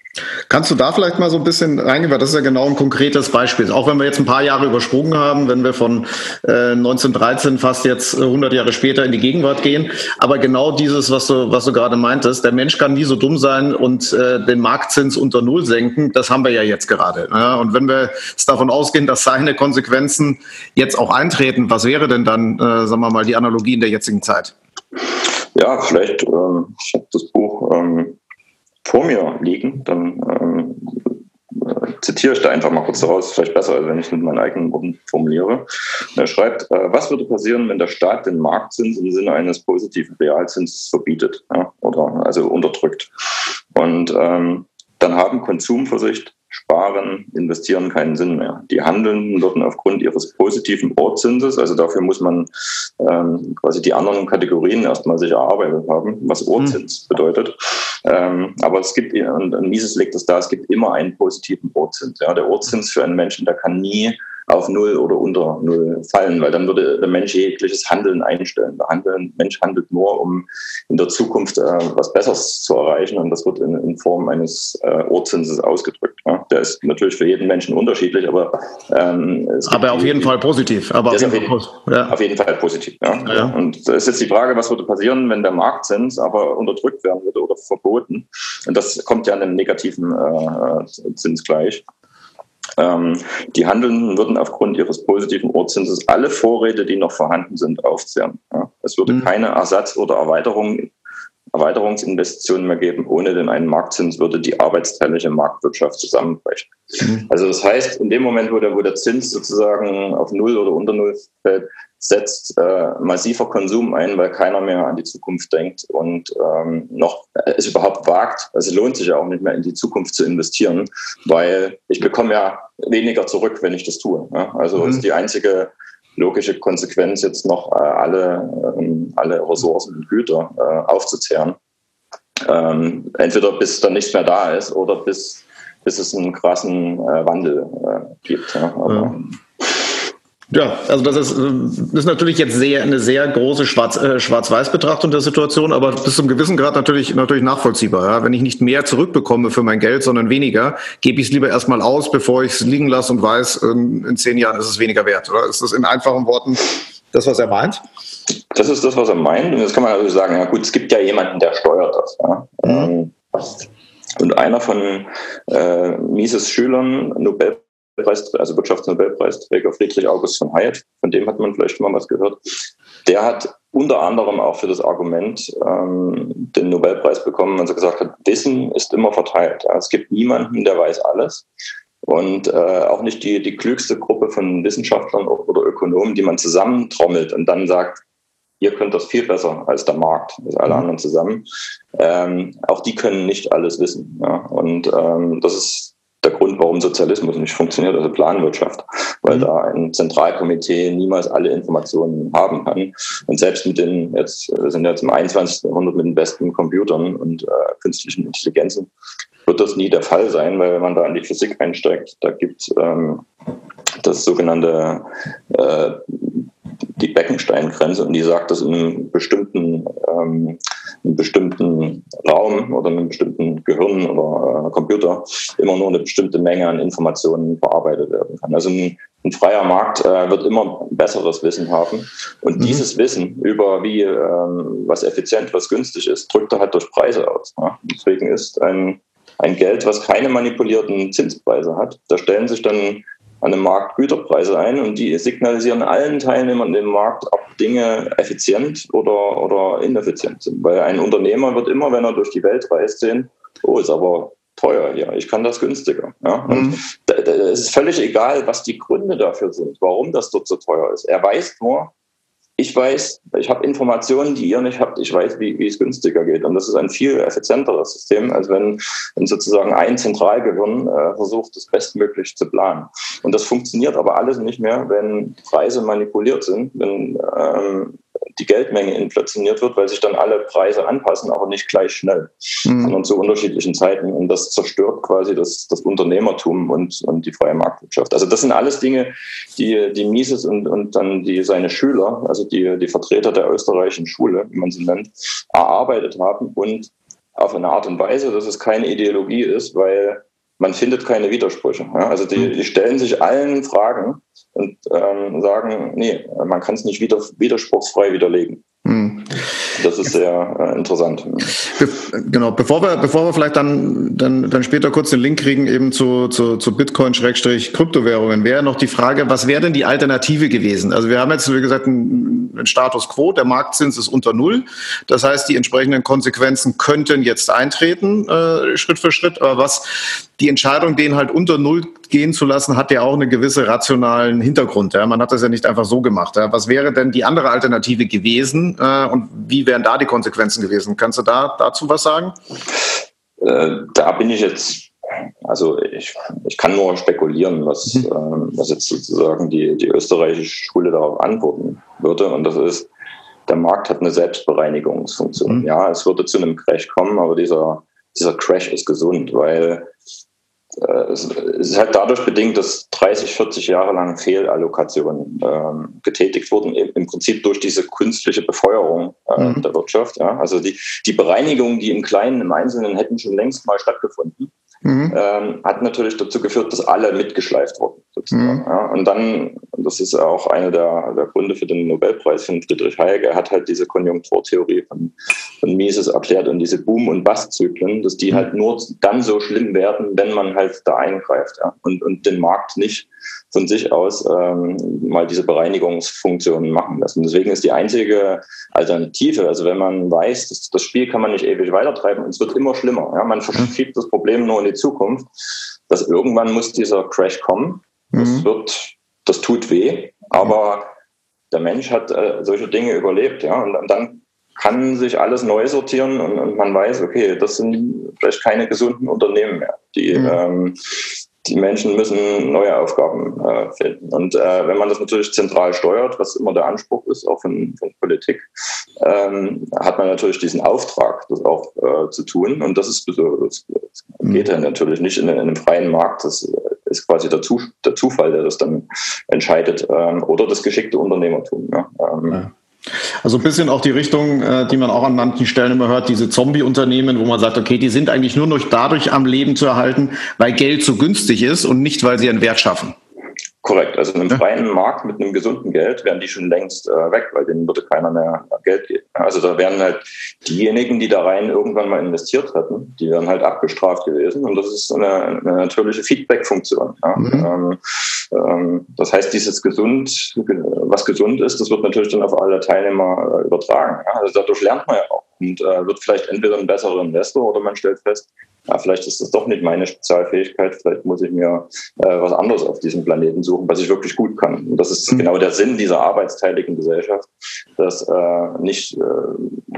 Kannst du da vielleicht mal so ein bisschen reingehen, weil das ist ja genau ein konkretes Beispiel. Auch wenn wir jetzt ein paar Jahre übersprungen haben, wenn wir von äh, 1913 fast jetzt 100 Jahre später in die Gegenwart gehen. Aber genau dieses, was du, was du gerade meintest, der Mensch kann nie so dumm sein und äh, den Marktzins unter Null senken, das haben wir ja jetzt gerade. Ja? Und wenn wir es davon ausgehen, dass seine Konsequenzen jetzt auch eintreten, was wäre denn dann, äh, sagen wir mal, die Analogie in der jetzigen Zeit? Ja, vielleicht, ähm, ich habe das Buch ähm, vor mir liegen, dann ähm, äh, zitiere ich da einfach mal kurz daraus, vielleicht besser, als wenn ich es mit meinen eigenen Worten formuliere. er schreibt, äh, was würde passieren, wenn der Staat den Marktzins im Sinne eines positiven Realzinses verbietet ja, oder also unterdrückt? Und ähm, dann haben Konsumversicht Sparen, Investieren keinen Sinn mehr. Die Handelnden würden aufgrund ihres positiven Ortzinses, also dafür muss man ähm, quasi die anderen Kategorien erstmal sich erarbeitet haben, was Ortzins mhm. bedeutet. Ähm, aber es gibt, und Mises legt es da, es gibt immer einen positiven Ortzins. Ja, der Ortzins für einen Menschen, der kann nie auf Null oder unter Null fallen, weil dann würde der Mensch jegliches Handeln einstellen. Der Handeln, Mensch handelt nur, um in der Zukunft äh, was Besseres zu erreichen und das wird in, in Form eines äh, Ohrzinses ausgedrückt. Ja. Der ist natürlich für jeden Menschen unterschiedlich, aber ähm, aber auf jeden Fall positiv. Aber auf jeden, auf, jeden, ja. auf jeden, Fall positiv. Ja. ja. Und da ist jetzt die Frage, was würde passieren, wenn der Marktzins aber unterdrückt werden würde oder verboten? Und das kommt ja einem negativen äh, Zins gleich. Ähm, die Handelnden würden aufgrund ihres positiven Ortszinses alle Vorräte, die noch vorhanden sind, aufzehren. Es würde mhm. keine Ersatz- oder Erweiterung, Erweiterungsinvestitionen mehr geben. Ohne den einen Marktzins würde die arbeitsteilige Marktwirtschaft zusammenbrechen. Mhm. Also das heißt, in dem Moment, wo der, wo der Zins sozusagen auf Null oder unter Null fällt, setzt äh, massiver Konsum ein, weil keiner mehr an die Zukunft denkt und ähm, noch äh, es überhaupt wagt. Also es lohnt sich ja auch nicht mehr in die Zukunft zu investieren, weil ich bekomme ja weniger zurück, wenn ich das tue. Ja? Also mhm. ist die einzige logische Konsequenz jetzt noch äh, alle, ähm, alle Ressourcen und Güter äh, aufzuzehren. Ähm, entweder bis dann nichts mehr da ist oder bis, bis es einen krassen äh, Wandel äh, gibt. Ja? Aber, ja. Ja, also das ist, das ist natürlich jetzt sehr eine sehr große Schwarz, äh, Schwarz-Weiß-Betrachtung der Situation, aber bis zum gewissen Grad natürlich natürlich nachvollziehbar. Ja? Wenn ich nicht mehr zurückbekomme für mein Geld, sondern weniger, gebe ich es lieber erstmal aus, bevor ich es liegen lasse und weiß, in, in zehn Jahren ist es weniger wert. Oder ist das in einfachen Worten das, was er meint? Das ist das, was er meint. Und jetzt kann man also sagen, ja gut, es gibt ja jemanden, der steuert das. Ja? Mhm. Ähm, und einer von äh, Mises Schülern, Nobel also Wirtschaftsnobelpreisträger Friedrich August von Hayek, von dem hat man vielleicht schon mal was gehört. Der hat unter anderem auch für das Argument ähm, den Nobelpreis bekommen, als er gesagt hat, Wissen ist immer verteilt. Ja. Es gibt niemanden, der weiß alles. Und äh, auch nicht die, die klügste Gruppe von Wissenschaftlern oder Ökonomen, die man zusammentrommelt und dann sagt, ihr könnt das viel besser als der Markt, als alle mhm. anderen zusammen. Ähm, auch die können nicht alles wissen. Ja. Und ähm, das ist der Grund, warum Sozialismus nicht funktioniert, also Planwirtschaft, weil mhm. da ein Zentralkomitee niemals alle Informationen haben kann. Und selbst mit den, jetzt wir sind jetzt im 21. Jahrhundert mit den besten Computern und äh, künstlichen Intelligenzen, wird das nie der Fall sein, weil wenn man da in die Physik einsteigt, da gibt ähm, das sogenannte äh, die Beckensteingrenze und die sagt, dass in einem bestimmten, ähm, einem bestimmten Raum oder einem bestimmten Gehirn oder äh, Computer immer nur eine bestimmte Menge an Informationen verarbeitet werden kann. Also ein, ein freier Markt äh, wird immer besseres Wissen haben und mhm. dieses Wissen über wie ähm, was effizient, was günstig ist, drückt er halt durch Preise aus. Ja? Deswegen ist ein ein Geld, was keine manipulierten Zinspreise hat. Da stellen sich dann an dem Markt Güterpreise ein und die signalisieren allen Teilnehmern im Markt, ob Dinge effizient oder, oder ineffizient sind. Weil ein Unternehmer wird immer, wenn er durch die Welt reist, sehen, oh, ist aber teuer hier, ich kann das günstiger. Ja? Mhm. es ist völlig egal, was die Gründe dafür sind, warum das dort so teuer ist. Er weiß nur, ich weiß, ich habe Informationen, die ihr nicht habt. Ich weiß, wie, wie es günstiger geht. Und das ist ein viel effizienteres System, als wenn, wenn sozusagen ein Zentralgehirn äh, versucht, das bestmöglich zu planen. Und das funktioniert aber alles nicht mehr, wenn Preise manipuliert sind, wenn ähm, die Geldmenge inflationiert wird, weil sich dann alle Preise anpassen, aber nicht gleich schnell, mhm. sondern zu unterschiedlichen Zeiten. Und das zerstört quasi das, das Unternehmertum und, und die freie Marktwirtschaft. Also das sind alles Dinge, die, die Mises und, und dann die, seine Schüler, also die, die Vertreter der österreichischen Schule, wie man sie nennt, erarbeitet haben und auf eine Art und Weise, dass es keine Ideologie ist, weil man findet keine Widersprüche. Ja? Also die, mhm. die, stellen sich allen Fragen und ähm, sagen, nee, man kann es nicht wieder, widerspruchsfrei widerlegen. Mhm. Das ist sehr äh, interessant. Be genau, bevor wir, bevor wir vielleicht dann, dann, dann später kurz den Link kriegen, eben zu, zu, zu Bitcoin-Kryptowährungen, wäre noch die Frage, was wäre denn die Alternative gewesen? Also wir haben jetzt, wie gesagt, einen, einen Status quo, der Marktzins ist unter Null. Das heißt, die entsprechenden Konsequenzen könnten jetzt eintreten, äh, Schritt für Schritt. Aber was die Entscheidung, den halt unter Null gehen zu lassen, hat ja auch einen gewissen rationalen Hintergrund. Ja? Man hat das ja nicht einfach so gemacht. Ja? Was wäre denn die andere Alternative gewesen äh, und wie wären da die Konsequenzen gewesen? Kannst du da dazu was sagen? Äh, da bin ich jetzt also ich, ich kann nur spekulieren, was, mhm. ähm, was jetzt sozusagen die, die österreichische Schule darauf antworten würde. Und das ist, der Markt hat eine Selbstbereinigungsfunktion. Mhm. Ja, es würde zu einem Crash kommen, aber dieser, dieser Crash ist gesund, weil es ist halt dadurch bedingt, dass 30, 40 Jahre lang Fehlallokationen äh, getätigt wurden, im Prinzip durch diese künstliche Befeuerung äh, mhm. der Wirtschaft. Ja. Also die, die Bereinigungen, die im Kleinen, im Einzelnen hätten schon längst mal stattgefunden mhm. ähm, hat natürlich dazu geführt, dass alle mitgeschleift wurden. Mhm. Ja, und dann, das ist auch einer der, der, Gründe für den Nobelpreis von Friedrich Hayek, er hat halt diese Konjunkturtheorie von, von Mises erklärt und diese Boom- und Bust-Zyklen, dass die mhm. halt nur dann so schlimm werden, wenn man halt da eingreift ja, und, und den Markt nicht von sich aus ähm, mal diese Bereinigungsfunktionen machen lassen. Deswegen ist die einzige Alternative, also wenn man weiß, dass das Spiel kann man nicht ewig weitertreiben und es wird immer schlimmer. Ja? Man verschiebt das Problem nur in die Zukunft, dass irgendwann muss dieser Crash kommen. Das mhm. wird, das tut weh, aber der Mensch hat äh, solche Dinge überlebt, ja, und, und dann kann sich alles neu sortieren und, und, man weiß, okay, das sind vielleicht keine gesunden Unternehmen mehr, die mhm. ähm, die Menschen müssen neue Aufgaben äh, finden. Und äh, wenn man das natürlich zentral steuert, was immer der Anspruch ist, auch von, von Politik, ähm, hat man natürlich diesen Auftrag, das auch äh, zu tun. Und das ist das, geht ja natürlich nicht in, in, einem freien Markt. Das ist quasi der, Zu, der Zufall, der das dann entscheidet. Ähm, oder das geschickte Unternehmertum. Ja. Ähm, ja. Also ein bisschen auch die Richtung, äh, die man auch an manchen Stellen immer hört, diese Zombie-Unternehmen, wo man sagt, okay, die sind eigentlich nur noch dadurch am Leben zu erhalten, weil Geld so günstig ist und nicht, weil sie einen Wert schaffen. Korrekt. Also in einem freien Markt mit einem gesunden Geld wären die schon längst äh, weg, weil denen würde keiner mehr Geld geben. Also da wären halt diejenigen, die da rein irgendwann mal investiert hatten, die wären halt abgestraft gewesen. Und das ist eine, eine natürliche Feedback-Funktion. Ja. Mhm. Ähm, ähm, das heißt, dieses gesund, was gesund ist, das wird natürlich dann auf alle Teilnehmer äh, übertragen. Ja. Also dadurch lernt man ja auch und äh, wird vielleicht entweder ein besserer Investor oder man stellt fest, ja, vielleicht ist das doch nicht meine Spezialfähigkeit, vielleicht muss ich mir äh, was anderes auf diesem Planeten suchen, was ich wirklich gut kann. Und das ist mhm. genau der Sinn dieser arbeitsteiligen Gesellschaft, dass äh, nicht, äh,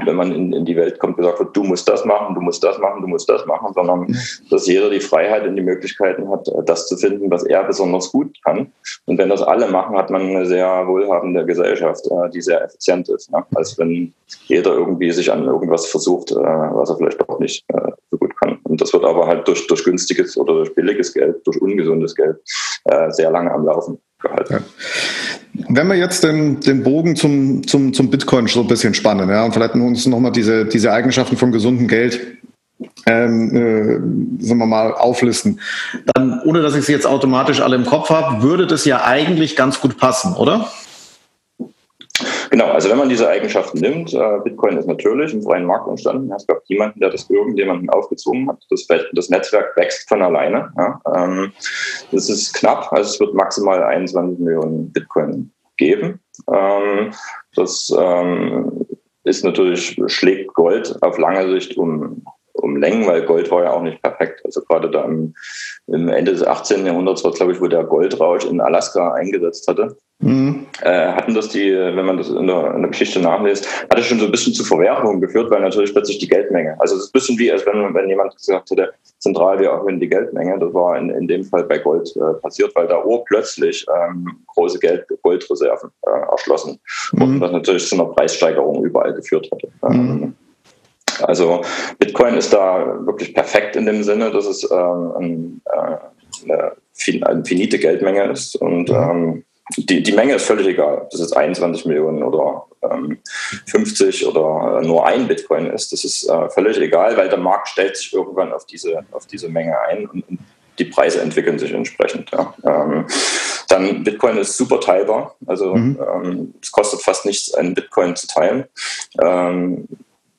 wenn man in, in, die Welt kommt, gesagt wird, du musst das machen, du musst das machen, du musst das machen, sondern mhm. dass jeder die Freiheit und die Möglichkeiten hat, äh, das zu finden, was er besonders gut kann. Und wenn das alle machen, hat man eine sehr wohlhabende Gesellschaft, äh, die sehr effizient ist, ne? als wenn jeder irgendwie sich an irgendwas versucht, äh, was er vielleicht doch nicht. Und das wird aber halt durch, durch günstiges oder durch billiges Geld, durch ungesundes Geld äh, sehr lange am Laufen gehalten. Ja. Wenn wir jetzt den, den Bogen zum, zum, zum Bitcoin so ein bisschen spannen, ja, und vielleicht uns nochmal diese, diese Eigenschaften von gesundem Geld ähm, äh, sagen wir mal, auflisten, dann, ohne dass ich sie jetzt automatisch alle im Kopf habe, würde das ja eigentlich ganz gut passen, oder? Genau, also wenn man diese Eigenschaften nimmt, äh, Bitcoin ist natürlich im freien Markt entstanden. Es gab niemanden, der das irgendjemandem aufgezwungen hat. Das, das Netzwerk wächst von alleine. Ja. Ähm, das ist knapp, also es wird maximal 21 Millionen Bitcoin geben. Ähm, das ähm, ist natürlich, schlägt Gold auf lange Sicht um um Längen, weil Gold war ja auch nicht perfekt. Also gerade da im, im Ende des 18. Jahrhunderts war glaube ich, wo der Goldrausch in Alaska eingesetzt hatte. Mhm. Äh, hatten das die, wenn man das in der, in der Geschichte nachliest, hat es schon so ein bisschen zu Verwerfungen geführt, weil natürlich plötzlich die Geldmenge, also es ist ein bisschen wie, als wenn, wenn jemand gesagt hätte, zentral, wir erhöhen die Geldmenge. Das war in, in dem Fall bei Gold äh, passiert, weil da urplötzlich ähm, große Geld, Goldreserven äh, erschlossen wurden, mhm. was natürlich zu einer Preissteigerung überall geführt hatte. Mhm. Ähm, also Bitcoin ist da wirklich perfekt in dem Sinne, dass es ähm, äh, eine, eine finite Geldmenge ist und ähm, die, die Menge ist völlig egal, ob das jetzt 21 Millionen oder ähm, 50 oder nur ein Bitcoin ist. Das ist äh, völlig egal, weil der Markt stellt sich irgendwann auf diese, auf diese Menge ein und, und die Preise entwickeln sich entsprechend. Ja. Ähm, dann Bitcoin ist super teilbar, also mhm. ähm, es kostet fast nichts, einen Bitcoin zu teilen. Ähm,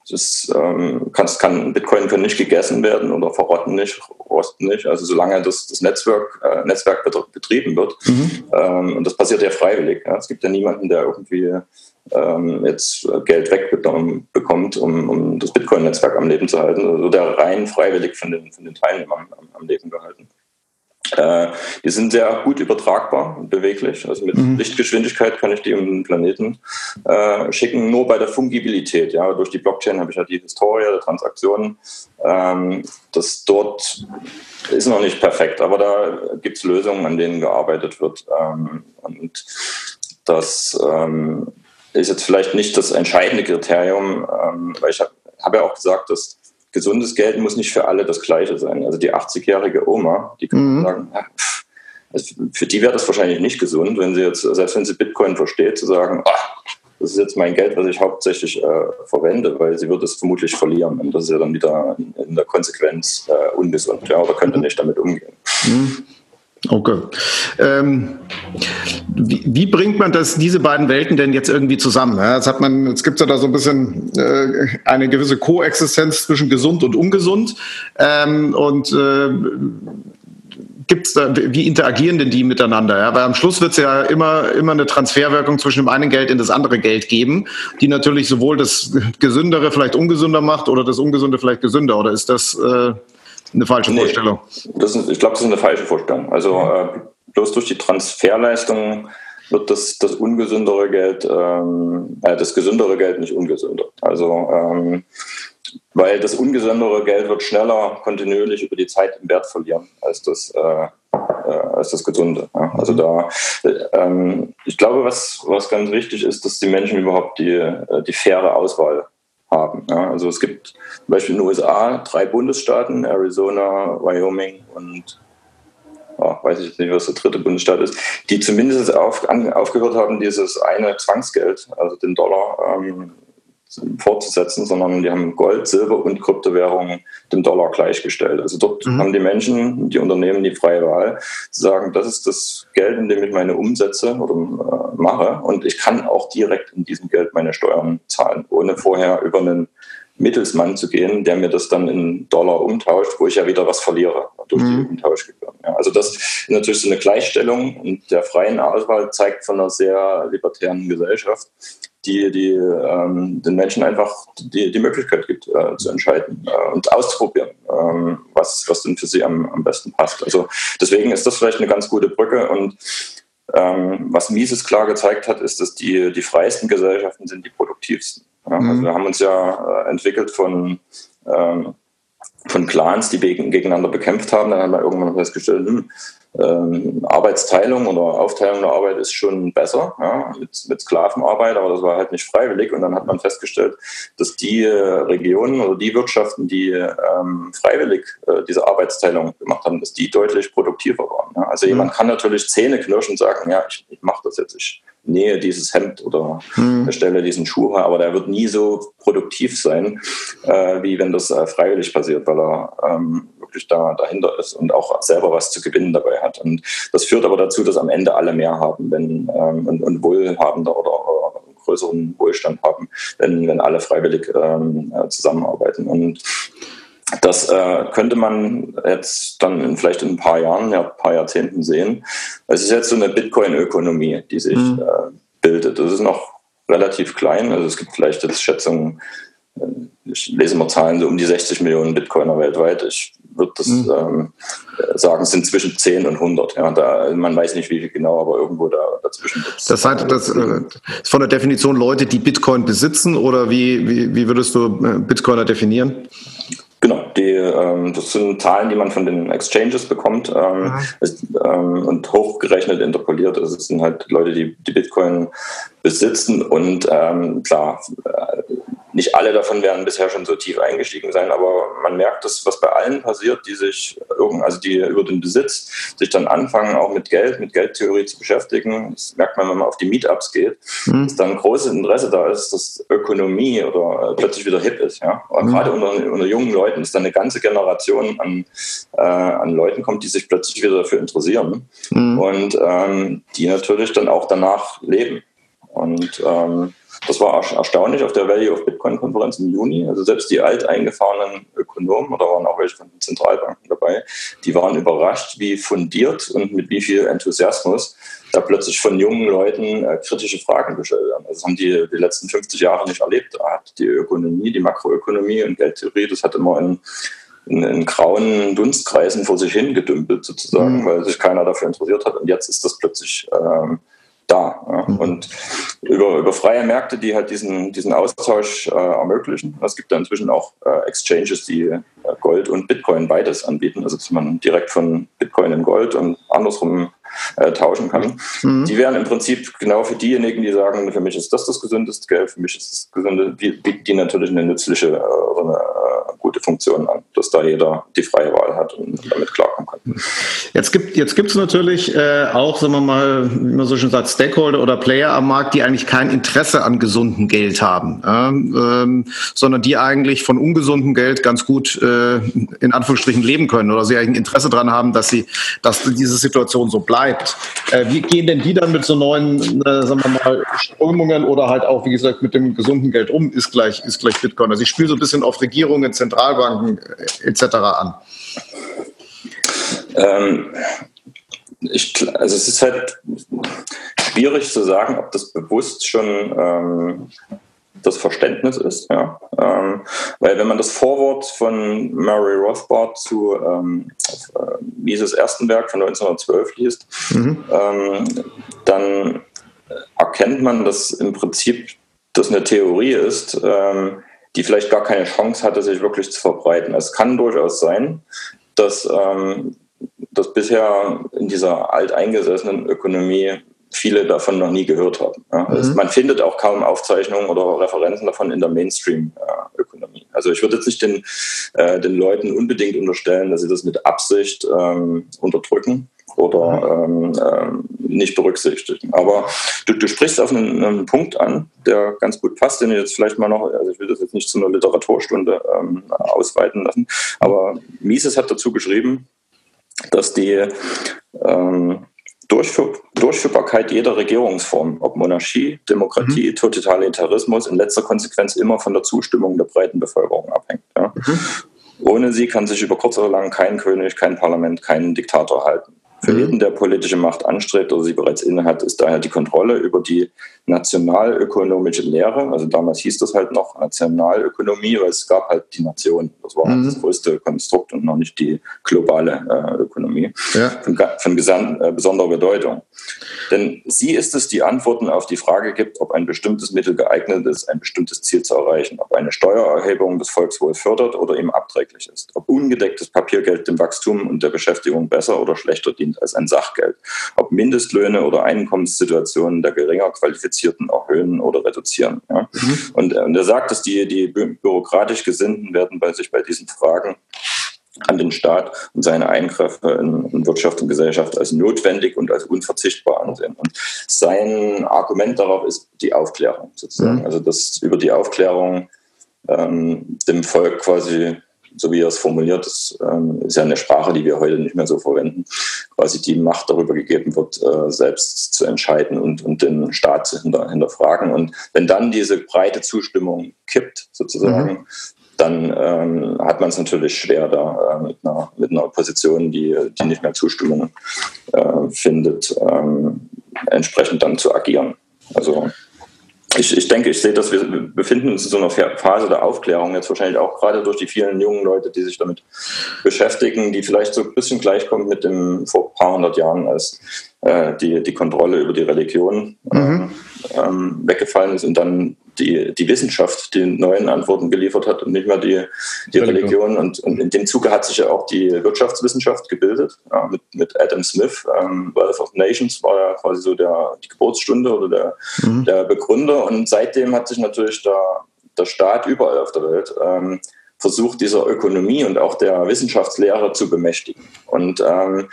das ähm, kann, kann, Bitcoin können nicht gegessen werden oder verrotten nicht, rosten nicht. Also solange das, das Netzwerk, äh, Netzwerk betrieben wird. Mhm. Ähm, und das passiert ja freiwillig. Ja. Es gibt ja niemanden, der irgendwie ähm, jetzt Geld wegbekommt, um, um das Bitcoin-Netzwerk am Leben zu halten. Also der rein freiwillig von den, von den Teilnehmern am, am Leben gehalten. Äh, die sind sehr gut übertragbar und beweglich. Also mit mhm. Lichtgeschwindigkeit kann ich die um den Planeten äh, schicken. Nur bei der Fungibilität. Ja, durch die Blockchain habe ich ja die Historie der Transaktionen. Ähm, das dort ist noch nicht perfekt, aber da gibt es Lösungen, an denen gearbeitet wird. Ähm, und das ähm, ist jetzt vielleicht nicht das entscheidende Kriterium, ähm, weil ich habe hab ja auch gesagt, dass gesundes Geld muss nicht für alle das Gleiche sein. Also die 80-jährige Oma, die kann mhm. sagen, ja, also für die wäre das wahrscheinlich nicht gesund, wenn sie jetzt, selbst wenn sie Bitcoin versteht, zu sagen, ach, das ist jetzt mein Geld, was ich hauptsächlich äh, verwende, weil sie wird es vermutlich verlieren. Und das ist ja dann wieder in der Konsequenz äh, ungesund, ja, oder könnte nicht damit umgehen. Mhm. Okay. Ähm, wie, wie, bringt man das, diese beiden Welten denn jetzt irgendwie zusammen? Ja, jetzt hat man, jetzt gibt es ja da so ein bisschen äh, eine gewisse Koexistenz zwischen gesund und ungesund. Ähm, und äh, gibt's da, wie interagieren denn die miteinander? Ja? Weil am Schluss wird es ja immer, immer eine Transferwirkung zwischen dem einen Geld in das andere Geld geben, die natürlich sowohl das Gesündere vielleicht ungesünder macht oder das Ungesunde vielleicht gesünder. Oder ist das äh, eine falsche nee, Vorstellung? Das ist, ich glaube, das ist eine falsche Vorstellung. Also äh, bloß durch die Transferleistung wird das, das ungesündere Geld, ähm, äh, das gesündere Geld nicht ungesünder. Also ähm, weil das ungesündere Geld wird schneller kontinuierlich über die Zeit im Wert verlieren als das, äh, äh, als das gesunde. Ja. Also da, ähm, ich glaube, was, was ganz wichtig ist, dass die Menschen überhaupt die, äh, die faire Auswahl haben. Ja. Also es gibt zum Beispiel in den USA drei Bundesstaaten, Arizona, Wyoming und oh, weiß ich jetzt nicht, was der dritte Bundesstaat ist, die zumindest auf, an, aufgehört haben, dieses eine Zwangsgeld, also den Dollar, ähm, fortzusetzen, sondern die haben Gold, Silber und Kryptowährungen dem Dollar gleichgestellt. Also dort mhm. haben die Menschen, die Unternehmen die freie Wahl, zu sagen, das ist das Geld, in dem ich meine Umsätze oder, äh, mache und ich kann auch direkt in diesem Geld meine Steuern zahlen, ohne vorher über einen Mittelsmann zu gehen, der mir das dann in Dollar umtauscht, wo ich ja wieder was verliere durch mhm. die Umtauschgebühren. Ja, also das ist natürlich so eine Gleichstellung und der freien Auswahl zeigt von einer sehr libertären Gesellschaft, die, die ähm, den Menschen einfach die, die Möglichkeit gibt, äh, zu entscheiden äh, und auszuprobieren, ähm, was, was denn für sie am, am besten passt. Also deswegen ist das vielleicht eine ganz gute Brücke und ähm, was Mises klar gezeigt hat, ist, dass die, die freiesten Gesellschaften sind die produktivsten. Ja, also mhm. wir haben uns ja äh, entwickelt von, ähm, von Clans, die gegeneinander bekämpft haben. Dann haben wir irgendwann festgestellt, hm, ähm, Arbeitsteilung oder Aufteilung der Arbeit ist schon besser ja, mit, mit Sklavenarbeit, aber das war halt nicht freiwillig. Und dann hat man festgestellt, dass die äh, Regionen oder die Wirtschaften, die ähm, freiwillig äh, diese Arbeitsteilung gemacht haben, dass die deutlich produktiver waren. Ja. Also mhm. jemand kann natürlich Zähne knirschen und sagen, ja, ich, ich mache das jetzt, ich nähe dieses Hemd oder mhm. erstelle diesen Schuh, aber der wird nie so produktiv sein, äh, wie wenn das äh, freiwillig passiert, weil er ähm, wirklich da dahinter ist und auch selber was zu gewinnen dabei hat. Und das führt aber dazu, dass am Ende alle mehr haben wenn, ähm, und, und wohlhabender oder, oder größeren Wohlstand haben, wenn, wenn alle freiwillig ähm, äh, zusammenarbeiten. Und das äh, könnte man jetzt dann in, vielleicht in ein paar Jahren, ja, ein paar Jahrzehnten sehen. Es ist jetzt so eine Bitcoin-Ökonomie, die sich mhm. äh, bildet. Das ist noch relativ klein. Also es gibt vielleicht jetzt Schätzungen, äh, ich lese mal Zahlen, so um die 60 Millionen Bitcoiner weltweit. Ich würde das mhm. ähm, sagen, es sind zwischen 10 und 100. Ja, da, man weiß nicht, wie viel genau, aber irgendwo da, dazwischen. Das heißt, das äh, ist von der Definition Leute, die Bitcoin besitzen oder wie, wie, wie würdest du äh, Bitcoiner definieren? Genau, die, ähm, das sind Zahlen, die man von den Exchanges bekommt ähm, ist, ähm, und hochgerechnet interpoliert. Also es sind halt Leute, die, die Bitcoin besitzen und ähm, klar, äh, nicht alle davon werden bisher schon so tief eingestiegen sein, aber man merkt das, was bei allen passiert, die sich also die über den Besitz sich dann anfangen, auch mit Geld, mit Geldtheorie zu beschäftigen. Das merkt man, wenn man auf die Meetups geht, mhm. dass dann großes Interesse da ist, dass Ökonomie oder äh, plötzlich wieder hip ist. Ja? Und mhm. gerade unter, unter, jungen Leuten ist dann eine ganze Generation an, äh, an Leuten kommt, die sich plötzlich wieder dafür interessieren mhm. und ähm, die natürlich dann auch danach leben. Und ähm, das war erstaunlich auf der Value of Bitcoin-Konferenz im Juni. Also selbst die alteingefahrenen Ökonomen, oder waren auch welche von den Zentralbanken dabei, die waren überrascht, wie fundiert und mit wie viel Enthusiasmus da plötzlich von jungen Leuten äh, kritische Fragen gestellt werden. Also das haben die die letzten 50 Jahre nicht erlebt. Da hat die Ökonomie, die Makroökonomie und Geldtheorie, das hat immer in in, in, grauen Dunstkreisen vor sich hin gedümpelt sozusagen, mhm. weil sich keiner dafür interessiert hat. Und jetzt ist das plötzlich ähm, da. Ja. Mhm. Und über, über freie Märkte, die halt diesen, diesen Austausch äh, ermöglichen. Es gibt da inzwischen auch äh, Exchanges, die Gold und Bitcoin beides anbieten. Also dass man direkt von Bitcoin in Gold und andersrum äh, tauschen kann. Mhm. Die wären im Prinzip genau für diejenigen, die sagen, für mich ist das das gesündeste Geld, für mich ist das gesünde, bieten die natürlich eine nützliche äh, oder eine äh, gute Funktion an, dass da jeder die freie Wahl hat und damit klarkommen kann. Jetzt gibt jetzt gibt's natürlich äh, auch, sagen wir mal, wie man so schön sagt, Stakeholder oder Player am Markt, die eigentlich kein Interesse an gesundem Geld haben, ähm, sondern die eigentlich von ungesundem Geld ganz gut äh, in Anführungsstrichen leben können oder sie ein Interesse daran haben, dass sie, dass diese Situation so bleibt bleibt. Äh, wie gehen denn die dann mit so neuen, äh, sagen wir mal, Strömungen oder halt auch, wie gesagt, mit dem gesunden Geld um, ist gleich, ist gleich Bitcoin? Also ich spiele so ein bisschen auf Regierungen, Zentralbanken äh, etc. an. Ähm, ich, also es ist halt schwierig zu sagen, ob das bewusst schon ähm, das Verständnis ist. Ja. Ähm, weil wenn man das Vorwort von Murray Rothbard zu ähm, äh, Mises ersten Werk von 1912 liest, mhm. ähm, dann erkennt man, dass im Prinzip das eine Theorie ist, ähm, die vielleicht gar keine Chance hatte, sich wirklich zu verbreiten. Es kann durchaus sein, dass ähm, das bisher in dieser alteingesessenen Ökonomie viele davon noch nie gehört haben. Ja. Also mhm. Man findet auch kaum Aufzeichnungen oder Referenzen davon in der Mainstream-Ökonomie. Also ich würde jetzt nicht den, äh, den Leuten unbedingt unterstellen, dass sie das mit Absicht ähm, unterdrücken oder mhm. ähm, ähm, nicht berücksichtigen. Aber du, du sprichst auf einen, einen, Punkt an, der ganz gut passt, den ich jetzt vielleicht mal noch, also ich will das jetzt nicht zu einer Literaturstunde ähm, ausweiten lassen, aber Mises hat dazu geschrieben, dass die ähm, Durchführ Durchführbarkeit jeder Regierungsform, ob Monarchie, Demokratie, mhm. Totalitarismus, in letzter Konsequenz immer von der Zustimmung der breiten Bevölkerung abhängt. Ja. Mhm. Ohne sie kann sich über kurz oder lang kein König, kein Parlament, kein Diktator halten. Für mhm. jeden, der politische Macht anstrebt oder sie bereits innehat, ist daher die Kontrolle über die nationalökonomische Lehre, also damals hieß das halt noch Nationalökonomie, weil es gab halt die Nation. Das war mhm. das größte Konstrukt und noch nicht die globale äh, Ökonomie ja. von, von gesamt, äh, besonderer Bedeutung. Denn sie ist es, die Antworten auf die Frage gibt, ob ein bestimmtes Mittel geeignet ist, ein bestimmtes Ziel zu erreichen, ob eine Steuererhebung das Volkswohl fördert oder ihm abträglich ist, ob ungedecktes Papiergeld dem Wachstum und der Beschäftigung besser oder schlechter dient als ein Sachgeld, ob Mindestlöhne oder Einkommenssituationen der geringer qualifizierten Qualifizierten erhöhen oder reduzieren. Ja. Mhm. Und, äh, und er sagt, dass die, die bürokratisch Gesinnten werden bei sich bei diesen Fragen an den Staat und seine Eingriffe in, in, Wirtschaft und Gesellschaft als notwendig und als unverzichtbar ansehen. Und sein Argument darauf ist die Aufklärung sozusagen. Mhm. Also dass über die Aufklärung ähm, dem Volk quasi so wie er es formuliert, das ähm, ist ja eine Sprache, die wir heute nicht mehr so verwenden, quasi die Macht darüber gegeben wird, äh, selbst zu entscheiden und, und den Staat zu hinter, hinterfragen. Und wenn dann diese breite Zustimmung kippt, sozusagen, mhm. dann ähm, hat man es natürlich schwer, da äh, mit, einer, mit einer Opposition, die, die nicht mehr Zustimmung äh, findet, ähm, entsprechend dann zu agieren. Also ich, ich denke, ich sehe, dass wir befinden uns in so einer Phase der Aufklärung, jetzt wahrscheinlich auch gerade durch die vielen jungen Leute, die sich damit beschäftigen, die vielleicht so ein bisschen gleichkommen mit dem vor ein paar hundert Jahren, als äh, die, die Kontrolle über die Religion mhm. ähm, weggefallen ist und dann die, die Wissenschaft die neuen Antworten geliefert hat und nicht mehr die, die Religion. Und, und in dem Zuge hat sich ja auch die Wirtschaftswissenschaft gebildet, ja, mit, mit Adam Smith. Ähm, Wealth of Nations war ja quasi so der, die Geburtsstunde oder der, mhm. der Begründer. Und seitdem hat sich natürlich der, der Staat überall auf der Welt ähm, versucht, dieser Ökonomie und auch der Wissenschaftslehre zu bemächtigen. Und ähm,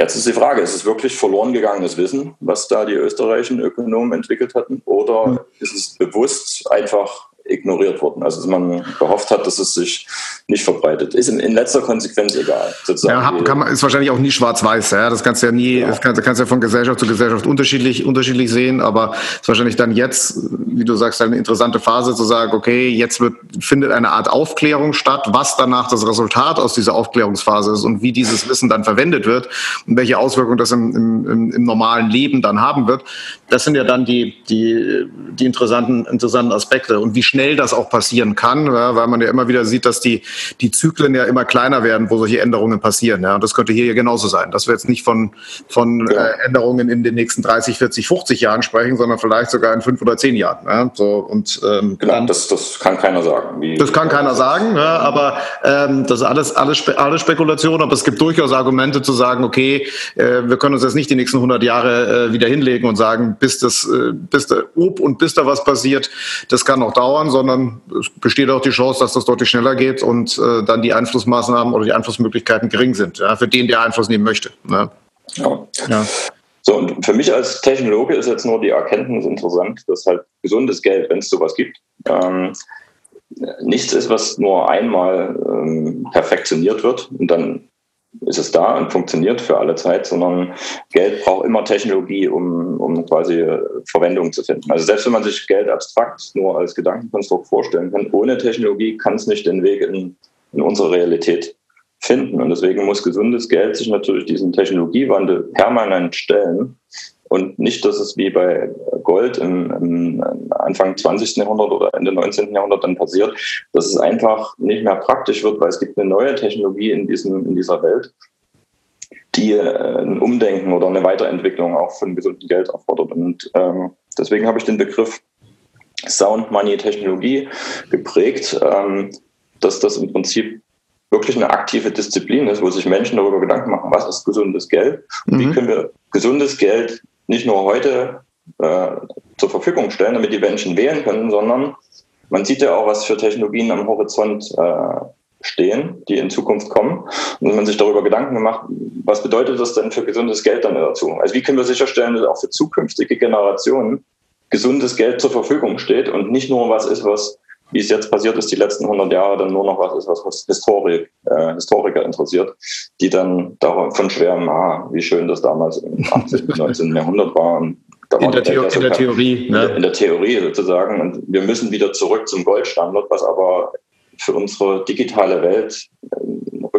Jetzt ist die Frage, ist es wirklich verloren gegangenes Wissen, was da die österreichischen Ökonomen entwickelt hatten, oder ist es bewusst einfach ignoriert worden. Also dass man gehofft hat, dass es sich nicht verbreitet. Ist in, in letzter Konsequenz egal. Sozusagen. Ja, kann man, ist wahrscheinlich auch nie schwarz-weiß. Ja? Das kannst du ja nie, ja. das kannst, kannst ja von Gesellschaft zu Gesellschaft unterschiedlich, unterschiedlich sehen, aber es ist wahrscheinlich dann jetzt, wie du sagst, eine interessante Phase zu sagen, okay, jetzt wird, findet eine Art Aufklärung statt, was danach das Resultat aus dieser Aufklärungsphase ist und wie dieses Wissen dann verwendet wird und welche Auswirkungen das im, im, im normalen Leben dann haben wird. Das sind ja dann die, die, die interessanten, interessanten Aspekte. Und wie schnell schnell das auch passieren kann, ja, weil man ja immer wieder sieht, dass die, die Zyklen ja immer kleiner werden, wo solche Änderungen passieren. Ja. Und das könnte hier ja genauso sein, dass wir jetzt nicht von, von ja. äh, Änderungen in den nächsten 30, 40, 50 Jahren sprechen, sondern vielleicht sogar in fünf oder zehn Jahren. Ja. So, und, ähm, genau, dann, das, das kann keiner sagen. Wie, das kann keiner sagen, ja, aber ähm, das ist alles, alles, Spe alles Spekulation, aber es gibt durchaus Argumente zu sagen, okay, äh, wir können uns jetzt nicht die nächsten 100 Jahre äh, wieder hinlegen und sagen, bis das, äh, bis da, ob und bis da was passiert, das kann noch dauern, sondern es besteht auch die Chance, dass das deutlich schneller geht und äh, dann die Einflussmaßnahmen oder die Einflussmöglichkeiten gering sind, ja, für den, der Einfluss nehmen möchte. Ne? Ja. ja. So, und für mich als Technologe ist jetzt nur die Erkenntnis interessant, dass halt gesundes Geld, wenn es sowas gibt, ähm, nichts ist, was nur einmal ähm, perfektioniert wird und dann ist es da und funktioniert für alle Zeit, sondern Geld braucht immer Technologie, um, um quasi Verwendung zu finden. Also selbst wenn man sich Geld abstrakt nur als Gedankenkonstrukt vorstellen kann, ohne Technologie kann es nicht den Weg in, in unsere Realität finden. Und deswegen muss gesundes Geld sich natürlich diesen Technologiewandel permanent stellen und nicht, dass es wie bei Gold im, im, Anfang 20. Jahrhundert oder Ende 19. Jahrhundert dann passiert, dass es einfach nicht mehr praktisch wird, weil es gibt eine neue Technologie in, diesem, in dieser Welt, die äh, ein Umdenken oder eine Weiterentwicklung auch von gesundem Geld erfordert. Und ähm, deswegen habe ich den Begriff Sound Money Technologie geprägt, ähm, dass das im Prinzip wirklich eine aktive Disziplin ist, wo sich Menschen darüber Gedanken machen, was ist gesundes Geld? Mhm. Wie können wir gesundes Geld nicht nur heute äh, zur Verfügung stellen, damit die Menschen wählen können, sondern man sieht ja auch, was für Technologien am Horizont äh, stehen, die in Zukunft kommen. Und wenn man sich darüber Gedanken gemacht, was bedeutet das denn für gesundes Geld dann dazu? Also wie können wir sicherstellen, dass auch für zukünftige Generationen gesundes Geld zur Verfügung steht und nicht nur was ist, was wie es jetzt passiert ist, die letzten 100 Jahre dann nur noch was ist, was Historik, äh, Historiker interessiert, die dann davon schwärmen, ah, wie schön das damals im 18., 19. Jahrhundert war. In, der, Theo in der Theorie. Ne? In der Theorie sozusagen. Und wir müssen wieder zurück zum Goldstandard, was aber für unsere digitale Welt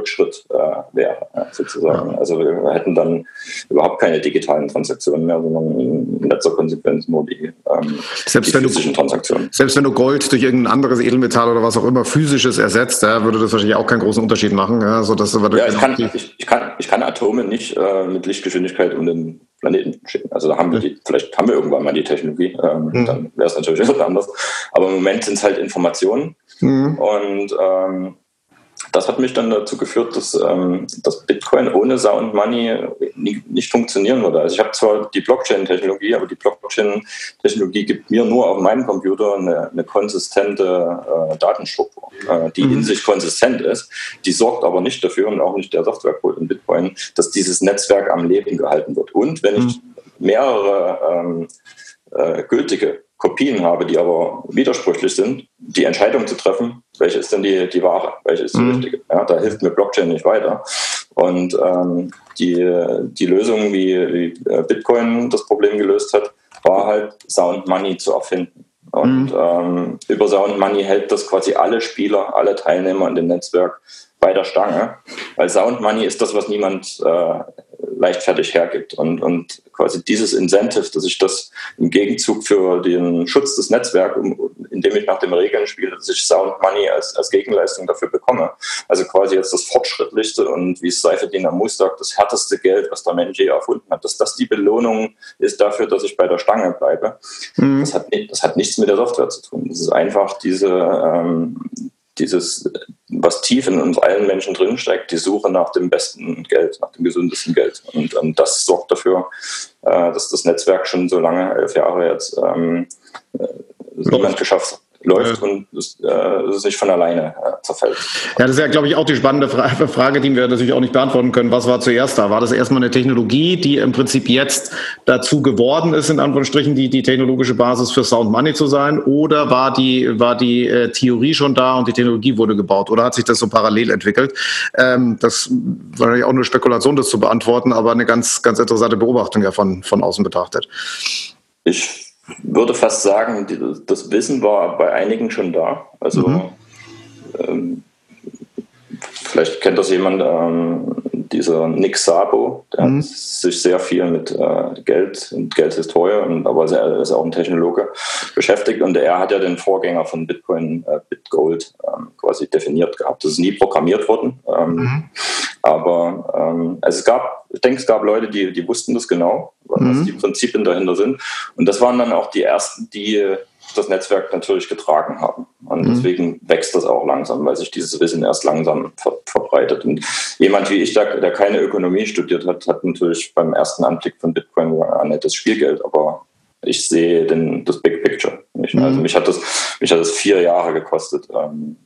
Rückschritt äh, wäre, sozusagen. Also wir hätten dann überhaupt keine digitalen Transaktionen mehr, sondern in letzter Konsequenz nur die, ähm, selbst die physischen du, Transaktionen. Selbst wenn du Gold durch irgendein anderes Edelmetall oder was auch immer physisches ersetzt, ja, würde das wahrscheinlich auch keinen großen Unterschied machen. Ja, so dass ja ich, kann, ich, ich, kann, ich kann Atome nicht äh, mit Lichtgeschwindigkeit um den Planeten schicken. Also da haben wir die, vielleicht haben wir irgendwann mal die Technologie, ähm, mhm. dann wäre es natürlich etwas anders. Aber im Moment sind es halt Informationen. Mhm. Und ähm, das hat mich dann dazu geführt, dass ähm, das Bitcoin ohne Sound Money nie, nicht funktionieren würde. Also ich habe zwar die Blockchain-Technologie, aber die Blockchain-Technologie gibt mir nur auf meinem Computer eine, eine konsistente äh, Datenstruktur, äh, die mhm. in sich konsistent ist. Die sorgt aber nicht dafür und auch nicht der Softwarecode in Bitcoin, dass dieses Netzwerk am Leben gehalten wird. Und wenn ich mhm. mehrere ähm, äh, gültige Kopien habe, die aber widersprüchlich sind, die Entscheidung zu treffen, welche ist denn die, die wahre, welche ist die mhm. richtige. Ja, da hilft mir Blockchain nicht weiter. Und ähm, die, die Lösung, wie, wie äh, Bitcoin das Problem gelöst hat, war halt Sound Money zu erfinden. Und mhm. ähm, über Sound Money hält das quasi alle Spieler, alle Teilnehmer in dem Netzwerk bei der Stange. Weil Sound Money ist das, was niemand äh, leichtfertig hergibt. Und, und quasi dieses Incentive, dass ich das im Gegenzug für den Schutz des Netzwerks, indem ich nach den Regeln spiele, dass ich Sound Money als, als Gegenleistung dafür bekomme. Also quasi jetzt das fortschrittlichste und wie es Seifedin Amus sagt, das härteste Geld, was der Mensch je erfunden hat, dass das die Belohnung ist dafür, dass ich bei der Stange bleibe. Mhm. Das, hat, das hat nichts mit der Software zu tun. Das ist einfach diese, ähm, dieses, was tief in uns allen Menschen drinsteckt, die Suche nach dem besten Geld, nach dem gesündesten Geld. Und, und das sorgt dafür, äh, dass das Netzwerk schon so lange, elf Jahre jetzt, ähm, äh, niemand geschafft hat läuft ja. und es, äh, es nicht von alleine äh, zerfällt. Ja, das ist ja, glaube ich, auch die spannende Frage, die wir natürlich auch nicht beantworten können. Was war zuerst da? War das erstmal eine Technologie, die im Prinzip jetzt dazu geworden ist, in Anführungsstrichen, die, die technologische Basis für Sound Money zu sein? Oder war die, war die äh, Theorie schon da und die Technologie wurde gebaut? Oder hat sich das so parallel entwickelt? Ähm, das war natürlich auch eine Spekulation, das zu beantworten, aber eine ganz, ganz interessante Beobachtung ja von, von außen betrachtet. Ich würde fast sagen, das Wissen war bei einigen schon da. Also mhm. ähm, vielleicht kennt das jemand, ähm, dieser Nick Sabo, der mhm. hat sich sehr viel mit äh, Geld und Geldhistorie, und, aber er ist auch ein Technologe beschäftigt und er hat ja den Vorgänger von Bitcoin, äh, BitGold, ähm, quasi definiert gehabt. Das ist nie programmiert worden, ähm, mhm. aber ähm, also es gab, ich denke, es gab Leute, die, die wussten das genau, was mhm. die Prinzipien dahinter sind und das waren dann auch die ersten, die das Netzwerk natürlich getragen haben. Und mhm. deswegen wächst das auch langsam, weil sich dieses Wissen erst langsam ver verbreitet. Und jemand wie ich, der, der, keine Ökonomie studiert hat, hat natürlich beim ersten Anblick von Bitcoin ein nettes Spielgeld, aber ich sehe den, das Big Picture nicht. Mhm. Also mich hat das, mich hat das vier Jahre gekostet, ähm,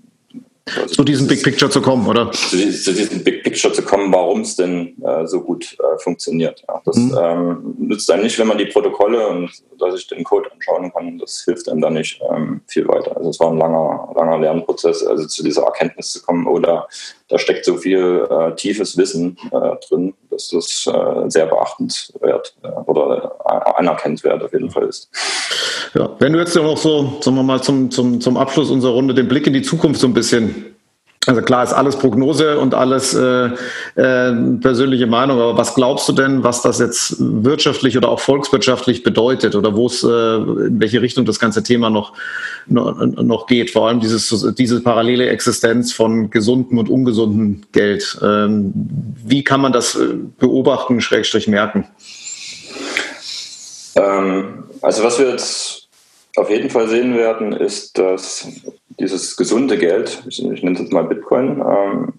also zu diesem Big Picture zu kommen, oder? Zu, zu diesem Big Picture zu kommen, warum es denn äh, so gut äh, funktioniert. Ja, das mhm. ähm, nützt einem nicht, wenn man die Protokolle und dass ich den Code anschauen kann. Das hilft einem da nicht ähm, viel weiter. Also es war ein langer, langer Lernprozess, also zu dieser Erkenntnis zu kommen, oder da steckt so viel äh, tiefes Wissen äh, drin, dass das äh, sehr beachtenswert äh, oder äh, anerkennenswert auf jeden Fall ist. Ja, wenn du jetzt noch so, sagen wir mal, zum, zum, zum Abschluss unserer Runde den Blick in die Zukunft so ein bisschen also klar ist alles Prognose und alles äh, äh, persönliche Meinung, aber was glaubst du denn, was das jetzt wirtschaftlich oder auch volkswirtschaftlich bedeutet oder wo es, äh, in welche Richtung das ganze Thema noch, noch, noch geht? Vor allem dieses, diese parallele Existenz von gesundem und ungesundem Geld. Ähm, wie kann man das äh, beobachten, Schrägstrich merken? Ähm, also was wir jetzt auf jeden Fall sehen werden, ist, dass dieses gesunde Geld, ich, ich nenne es jetzt mal Bitcoin, ähm,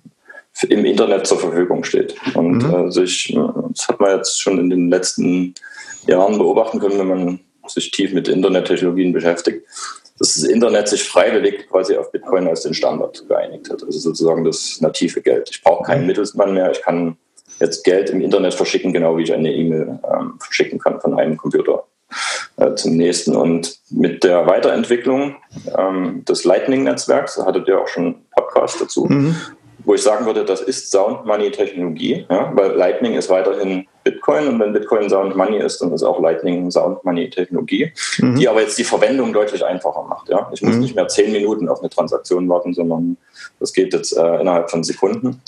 im Internet zur Verfügung steht. Und mhm. äh, sich, das hat man jetzt schon in den letzten Jahren beobachten können, wenn man sich tief mit Internettechnologien beschäftigt, dass das Internet sich freiwillig quasi auf Bitcoin als den Standard geeinigt hat. Also sozusagen das native Geld. Ich brauche keinen mhm. Mittelsmann mehr. Ich kann jetzt Geld im Internet verschicken, genau wie ich eine E-Mail ähm, verschicken kann von einem Computer äh, zum nächsten. Und mit der Weiterentwicklung ähm, des Lightning-Netzwerks, da hattet ihr auch schon einen Podcast dazu, mhm. wo ich sagen würde, das ist Sound Money Technologie, ja, weil Lightning ist weiterhin Bitcoin und wenn Bitcoin Sound Money ist, dann ist auch Lightning Sound Money Technologie, mhm. die aber jetzt die Verwendung deutlich einfacher macht. Ja. Ich muss mhm. nicht mehr zehn Minuten auf eine Transaktion warten, sondern das geht jetzt äh, innerhalb von Sekunden.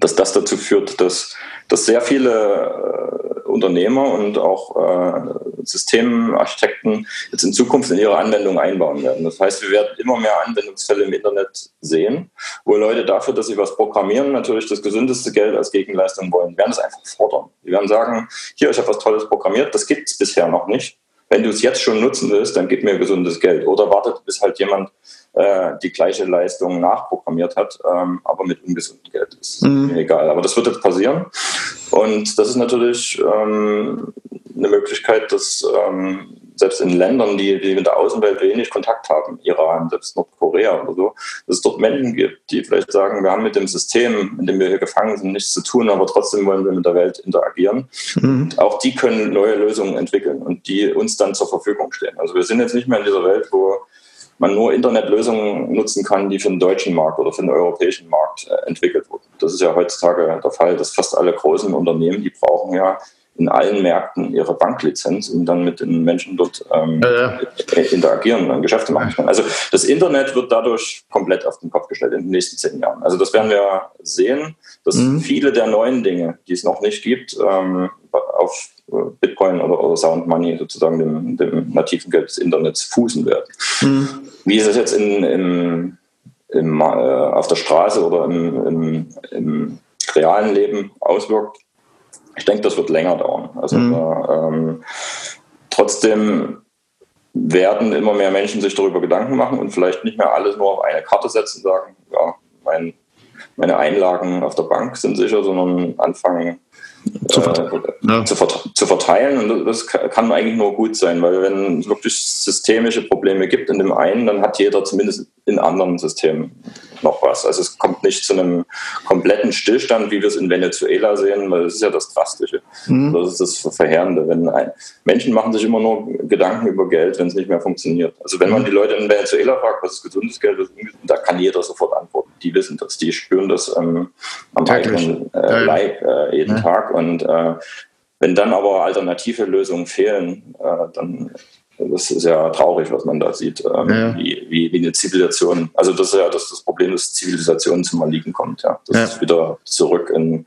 Dass das dazu führt, dass, dass sehr viele äh, Unternehmer und auch äh, Systemarchitekten jetzt in Zukunft in ihre Anwendung einbauen werden. Das heißt, wir werden immer mehr Anwendungsfälle im Internet sehen, wo Leute dafür, dass sie was programmieren, natürlich das gesündeste Geld als Gegenleistung wollen, werden es einfach fordern. Die werden sagen, hier, ich habe was Tolles programmiert, das gibt es bisher noch nicht. Wenn du es jetzt schon nutzen willst, dann gib mir gesundes Geld. Oder wartet, bis halt jemand äh, die gleiche Leistung nachprogrammiert hat, ähm, aber mit ungesundem Geld. Ist mhm. mir egal. Aber das wird jetzt passieren. Und das ist natürlich ähm, eine Möglichkeit, dass ähm, selbst in Ländern, die, die mit der Außenwelt wenig Kontakt haben, Iran, selbst Nordkorea oder so, dass es dort Menschen gibt, die vielleicht sagen, wir haben mit dem System, in dem wir hier gefangen sind, nichts zu tun, aber trotzdem wollen wir mit der Welt interagieren. Mhm. Auch die können neue Lösungen entwickeln und die uns dann zur Verfügung stehen. Also wir sind jetzt nicht mehr in dieser Welt, wo man nur Internetlösungen nutzen kann, die für den deutschen Markt oder für den europäischen Markt äh, entwickelt wurden. Das ist ja heutzutage der Fall, dass fast alle großen Unternehmen, die brauchen ja in allen Märkten ihre Banklizenz, um dann mit den Menschen dort ähm, ja. interagieren und Geschäfte machen können. Also das Internet wird dadurch komplett auf den Kopf gestellt in den nächsten zehn Jahren. Also das werden wir sehen, dass mhm. viele der neuen Dinge, die es noch nicht gibt, ähm, auf Bitcoin oder, oder Sound Money, sozusagen dem, dem, nativen Geld des Internets, fußen werden. Mhm. Wie ist es jetzt in, im, im, äh, auf der Straße oder im, im, im, realen Leben auswirkt? Ich denke, das wird länger dauern. Also mhm. äh, ähm, trotzdem werden immer mehr Menschen sich darüber Gedanken machen und vielleicht nicht mehr alles nur auf eine Karte setzen und sagen, ja, mein, meine Einlagen auf der Bank sind sicher, sondern anfangen, zu, verteilen. Äh, ja. zu, zu, verteilen. Und das kann eigentlich nur gut sein, weil wenn es wirklich systemische Probleme gibt in dem einen, dann hat jeder zumindest in anderen Systemen noch was. Also es kommt nicht zu einem kompletten Stillstand, wie wir es in Venezuela sehen, weil das ist ja das Drastische. Mhm. Das ist das Verheerende. Wenn ein, Menschen machen sich immer nur Gedanken über Geld, wenn es nicht mehr funktioniert. Also wenn man mhm. die Leute in Venezuela fragt, was ist gesundes Geld, was ist da kann jeder sofort antworten. Die wissen das, die spüren das ähm, am eigenen äh, Leib äh, jeden ja. Tag. Und äh, wenn dann aber alternative Lösungen fehlen, äh, dann das ist ja traurig, was man da sieht, ähm, ja. wie, wie, wie, eine Zivilisation, also das ist ja das, das Problem, dass Zivilisation zum Erliegen kommt. Ja. Das ja. ist wieder zurück in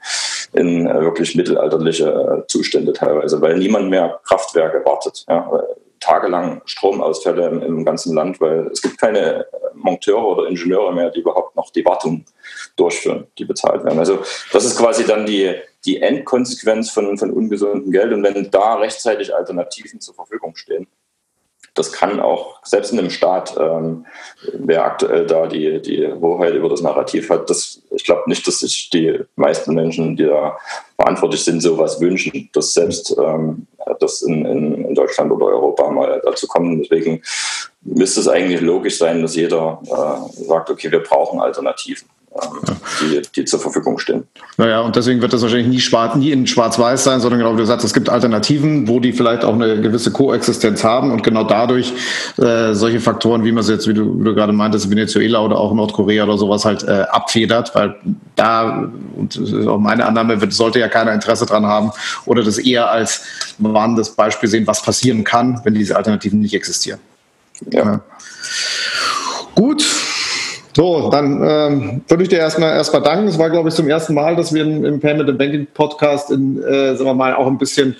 in äh, wirklich mittelalterliche äh, Zustände teilweise, weil niemand mehr Kraftwerke wartet. Ja? Tagelang Stromausfälle im, im, ganzen Land, weil es gibt keine Monteure oder Ingenieure mehr, die überhaupt noch die Wartung durchführen, die bezahlt werden. Also das ist quasi dann die, die Endkonsequenz von, von ungesundem Geld. Und wenn da rechtzeitig Alternativen zur Verfügung stehen, das kann auch, selbst in einem Staat, ähm, wer aktuell da die, die Hoheit über das Narrativ hat, das, ich glaube nicht, dass sich die meisten Menschen, die da verantwortlich sind, sowas wünschen, dass selbst ähm, das in, in, Deutschland oder Europa mal dazu kommt. Deswegen müsste es eigentlich logisch sein, dass jeder äh, sagt, okay, wir brauchen Alternativen die, die zur Verfügung stehen. Naja, und deswegen wird das wahrscheinlich nie, schwarz, nie in Schwarz-Weiß sein, sondern genau wie du sagst, es gibt Alternativen, wo die vielleicht auch eine gewisse Koexistenz haben und genau dadurch äh, solche Faktoren, wie man es jetzt, wie du, wie du gerade meintest, Venezuela oder auch Nordkorea oder sowas halt äh, abfedert, weil da, und das ist auch meine Annahme, wird, sollte ja keiner Interesse dran haben oder das eher als warnendes Beispiel sehen, was passieren kann, wenn diese Alternativen nicht existieren. ja. ja. Gut, so, dann ähm, würde ich dir erstmal erstmal danken. Es war, glaube ich, zum ersten Mal, dass wir im, im Payment and Banking Podcast in, äh, sagen wir mal, auch ein bisschen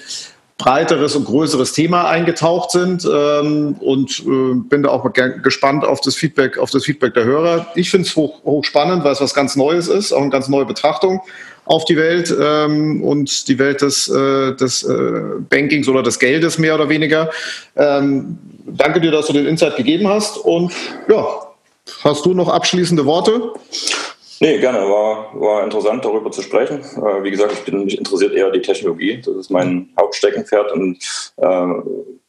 breiteres und größeres Thema eingetaucht sind ähm, und äh, bin da auch gespannt auf das Feedback, auf das Feedback der Hörer. Ich finde es hoch, hoch spannend, weil es was ganz Neues ist, auch eine ganz neue Betrachtung auf die Welt ähm, und die Welt des, äh, des äh, Bankings oder des Geldes mehr oder weniger. Ähm, danke dir, dass du den Insight gegeben hast und ja, Hast du noch abschließende Worte? Nee, gerne. War, war interessant, darüber zu sprechen. Äh, wie gesagt, ich bin mich interessiert eher die Technologie. Das ist mein Hauptsteckenpferd. Und äh,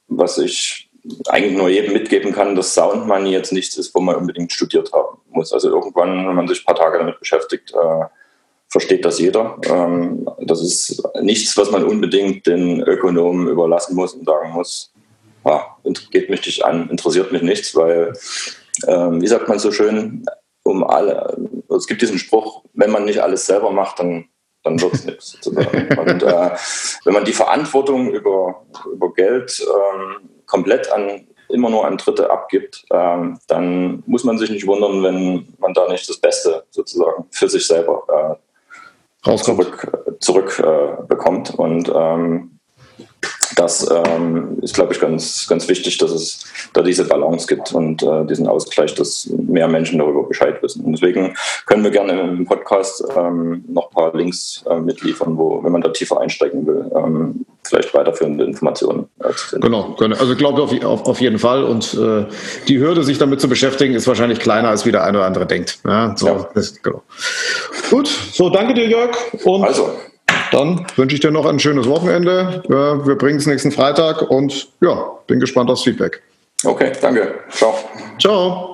was ich eigentlich nur jedem mitgeben kann, dass Sound Money jetzt nichts ist, wo man unbedingt studiert haben muss. Also irgendwann, wenn man sich ein paar Tage damit beschäftigt, äh, versteht das jeder. Ähm, das ist nichts, was man unbedingt den Ökonomen überlassen muss und sagen muss, ah, geht mich nicht an, interessiert mich nichts, weil ähm, wie sagt man so schön, um alle, es gibt diesen Spruch, wenn man nicht alles selber macht, dann, dann wird es nichts. Sozusagen. Und äh, wenn man die Verantwortung über, über Geld ähm, komplett an immer nur an Dritte abgibt, ähm, dann muss man sich nicht wundern, wenn man da nicht das Beste sozusagen für sich selber äh, zurück, zurück äh, bekommt. Und ähm, das ähm, ist, glaube ich, ganz, ganz wichtig, dass es da diese Balance gibt und äh, diesen Ausgleich, dass mehr Menschen darüber Bescheid wissen. Und deswegen können wir gerne im Podcast ähm, noch ein paar Links äh, mitliefern, wo, wenn man da tiefer einsteigen will, ähm, vielleicht weiterführende Informationen äh, zu finden. Genau, also ich glaube auf, auf, auf jeden Fall. Und äh, die Hürde, sich damit zu beschäftigen, ist wahrscheinlich kleiner, als wie der eine oder andere denkt. Ja, so, ja. Das, genau. Gut, so danke dir, Jörg. Und also. Dann wünsche ich dir noch ein schönes Wochenende. Wir bringen es nächsten Freitag und ja, bin gespannt aufs Feedback. Okay, danke. Ciao. Ciao.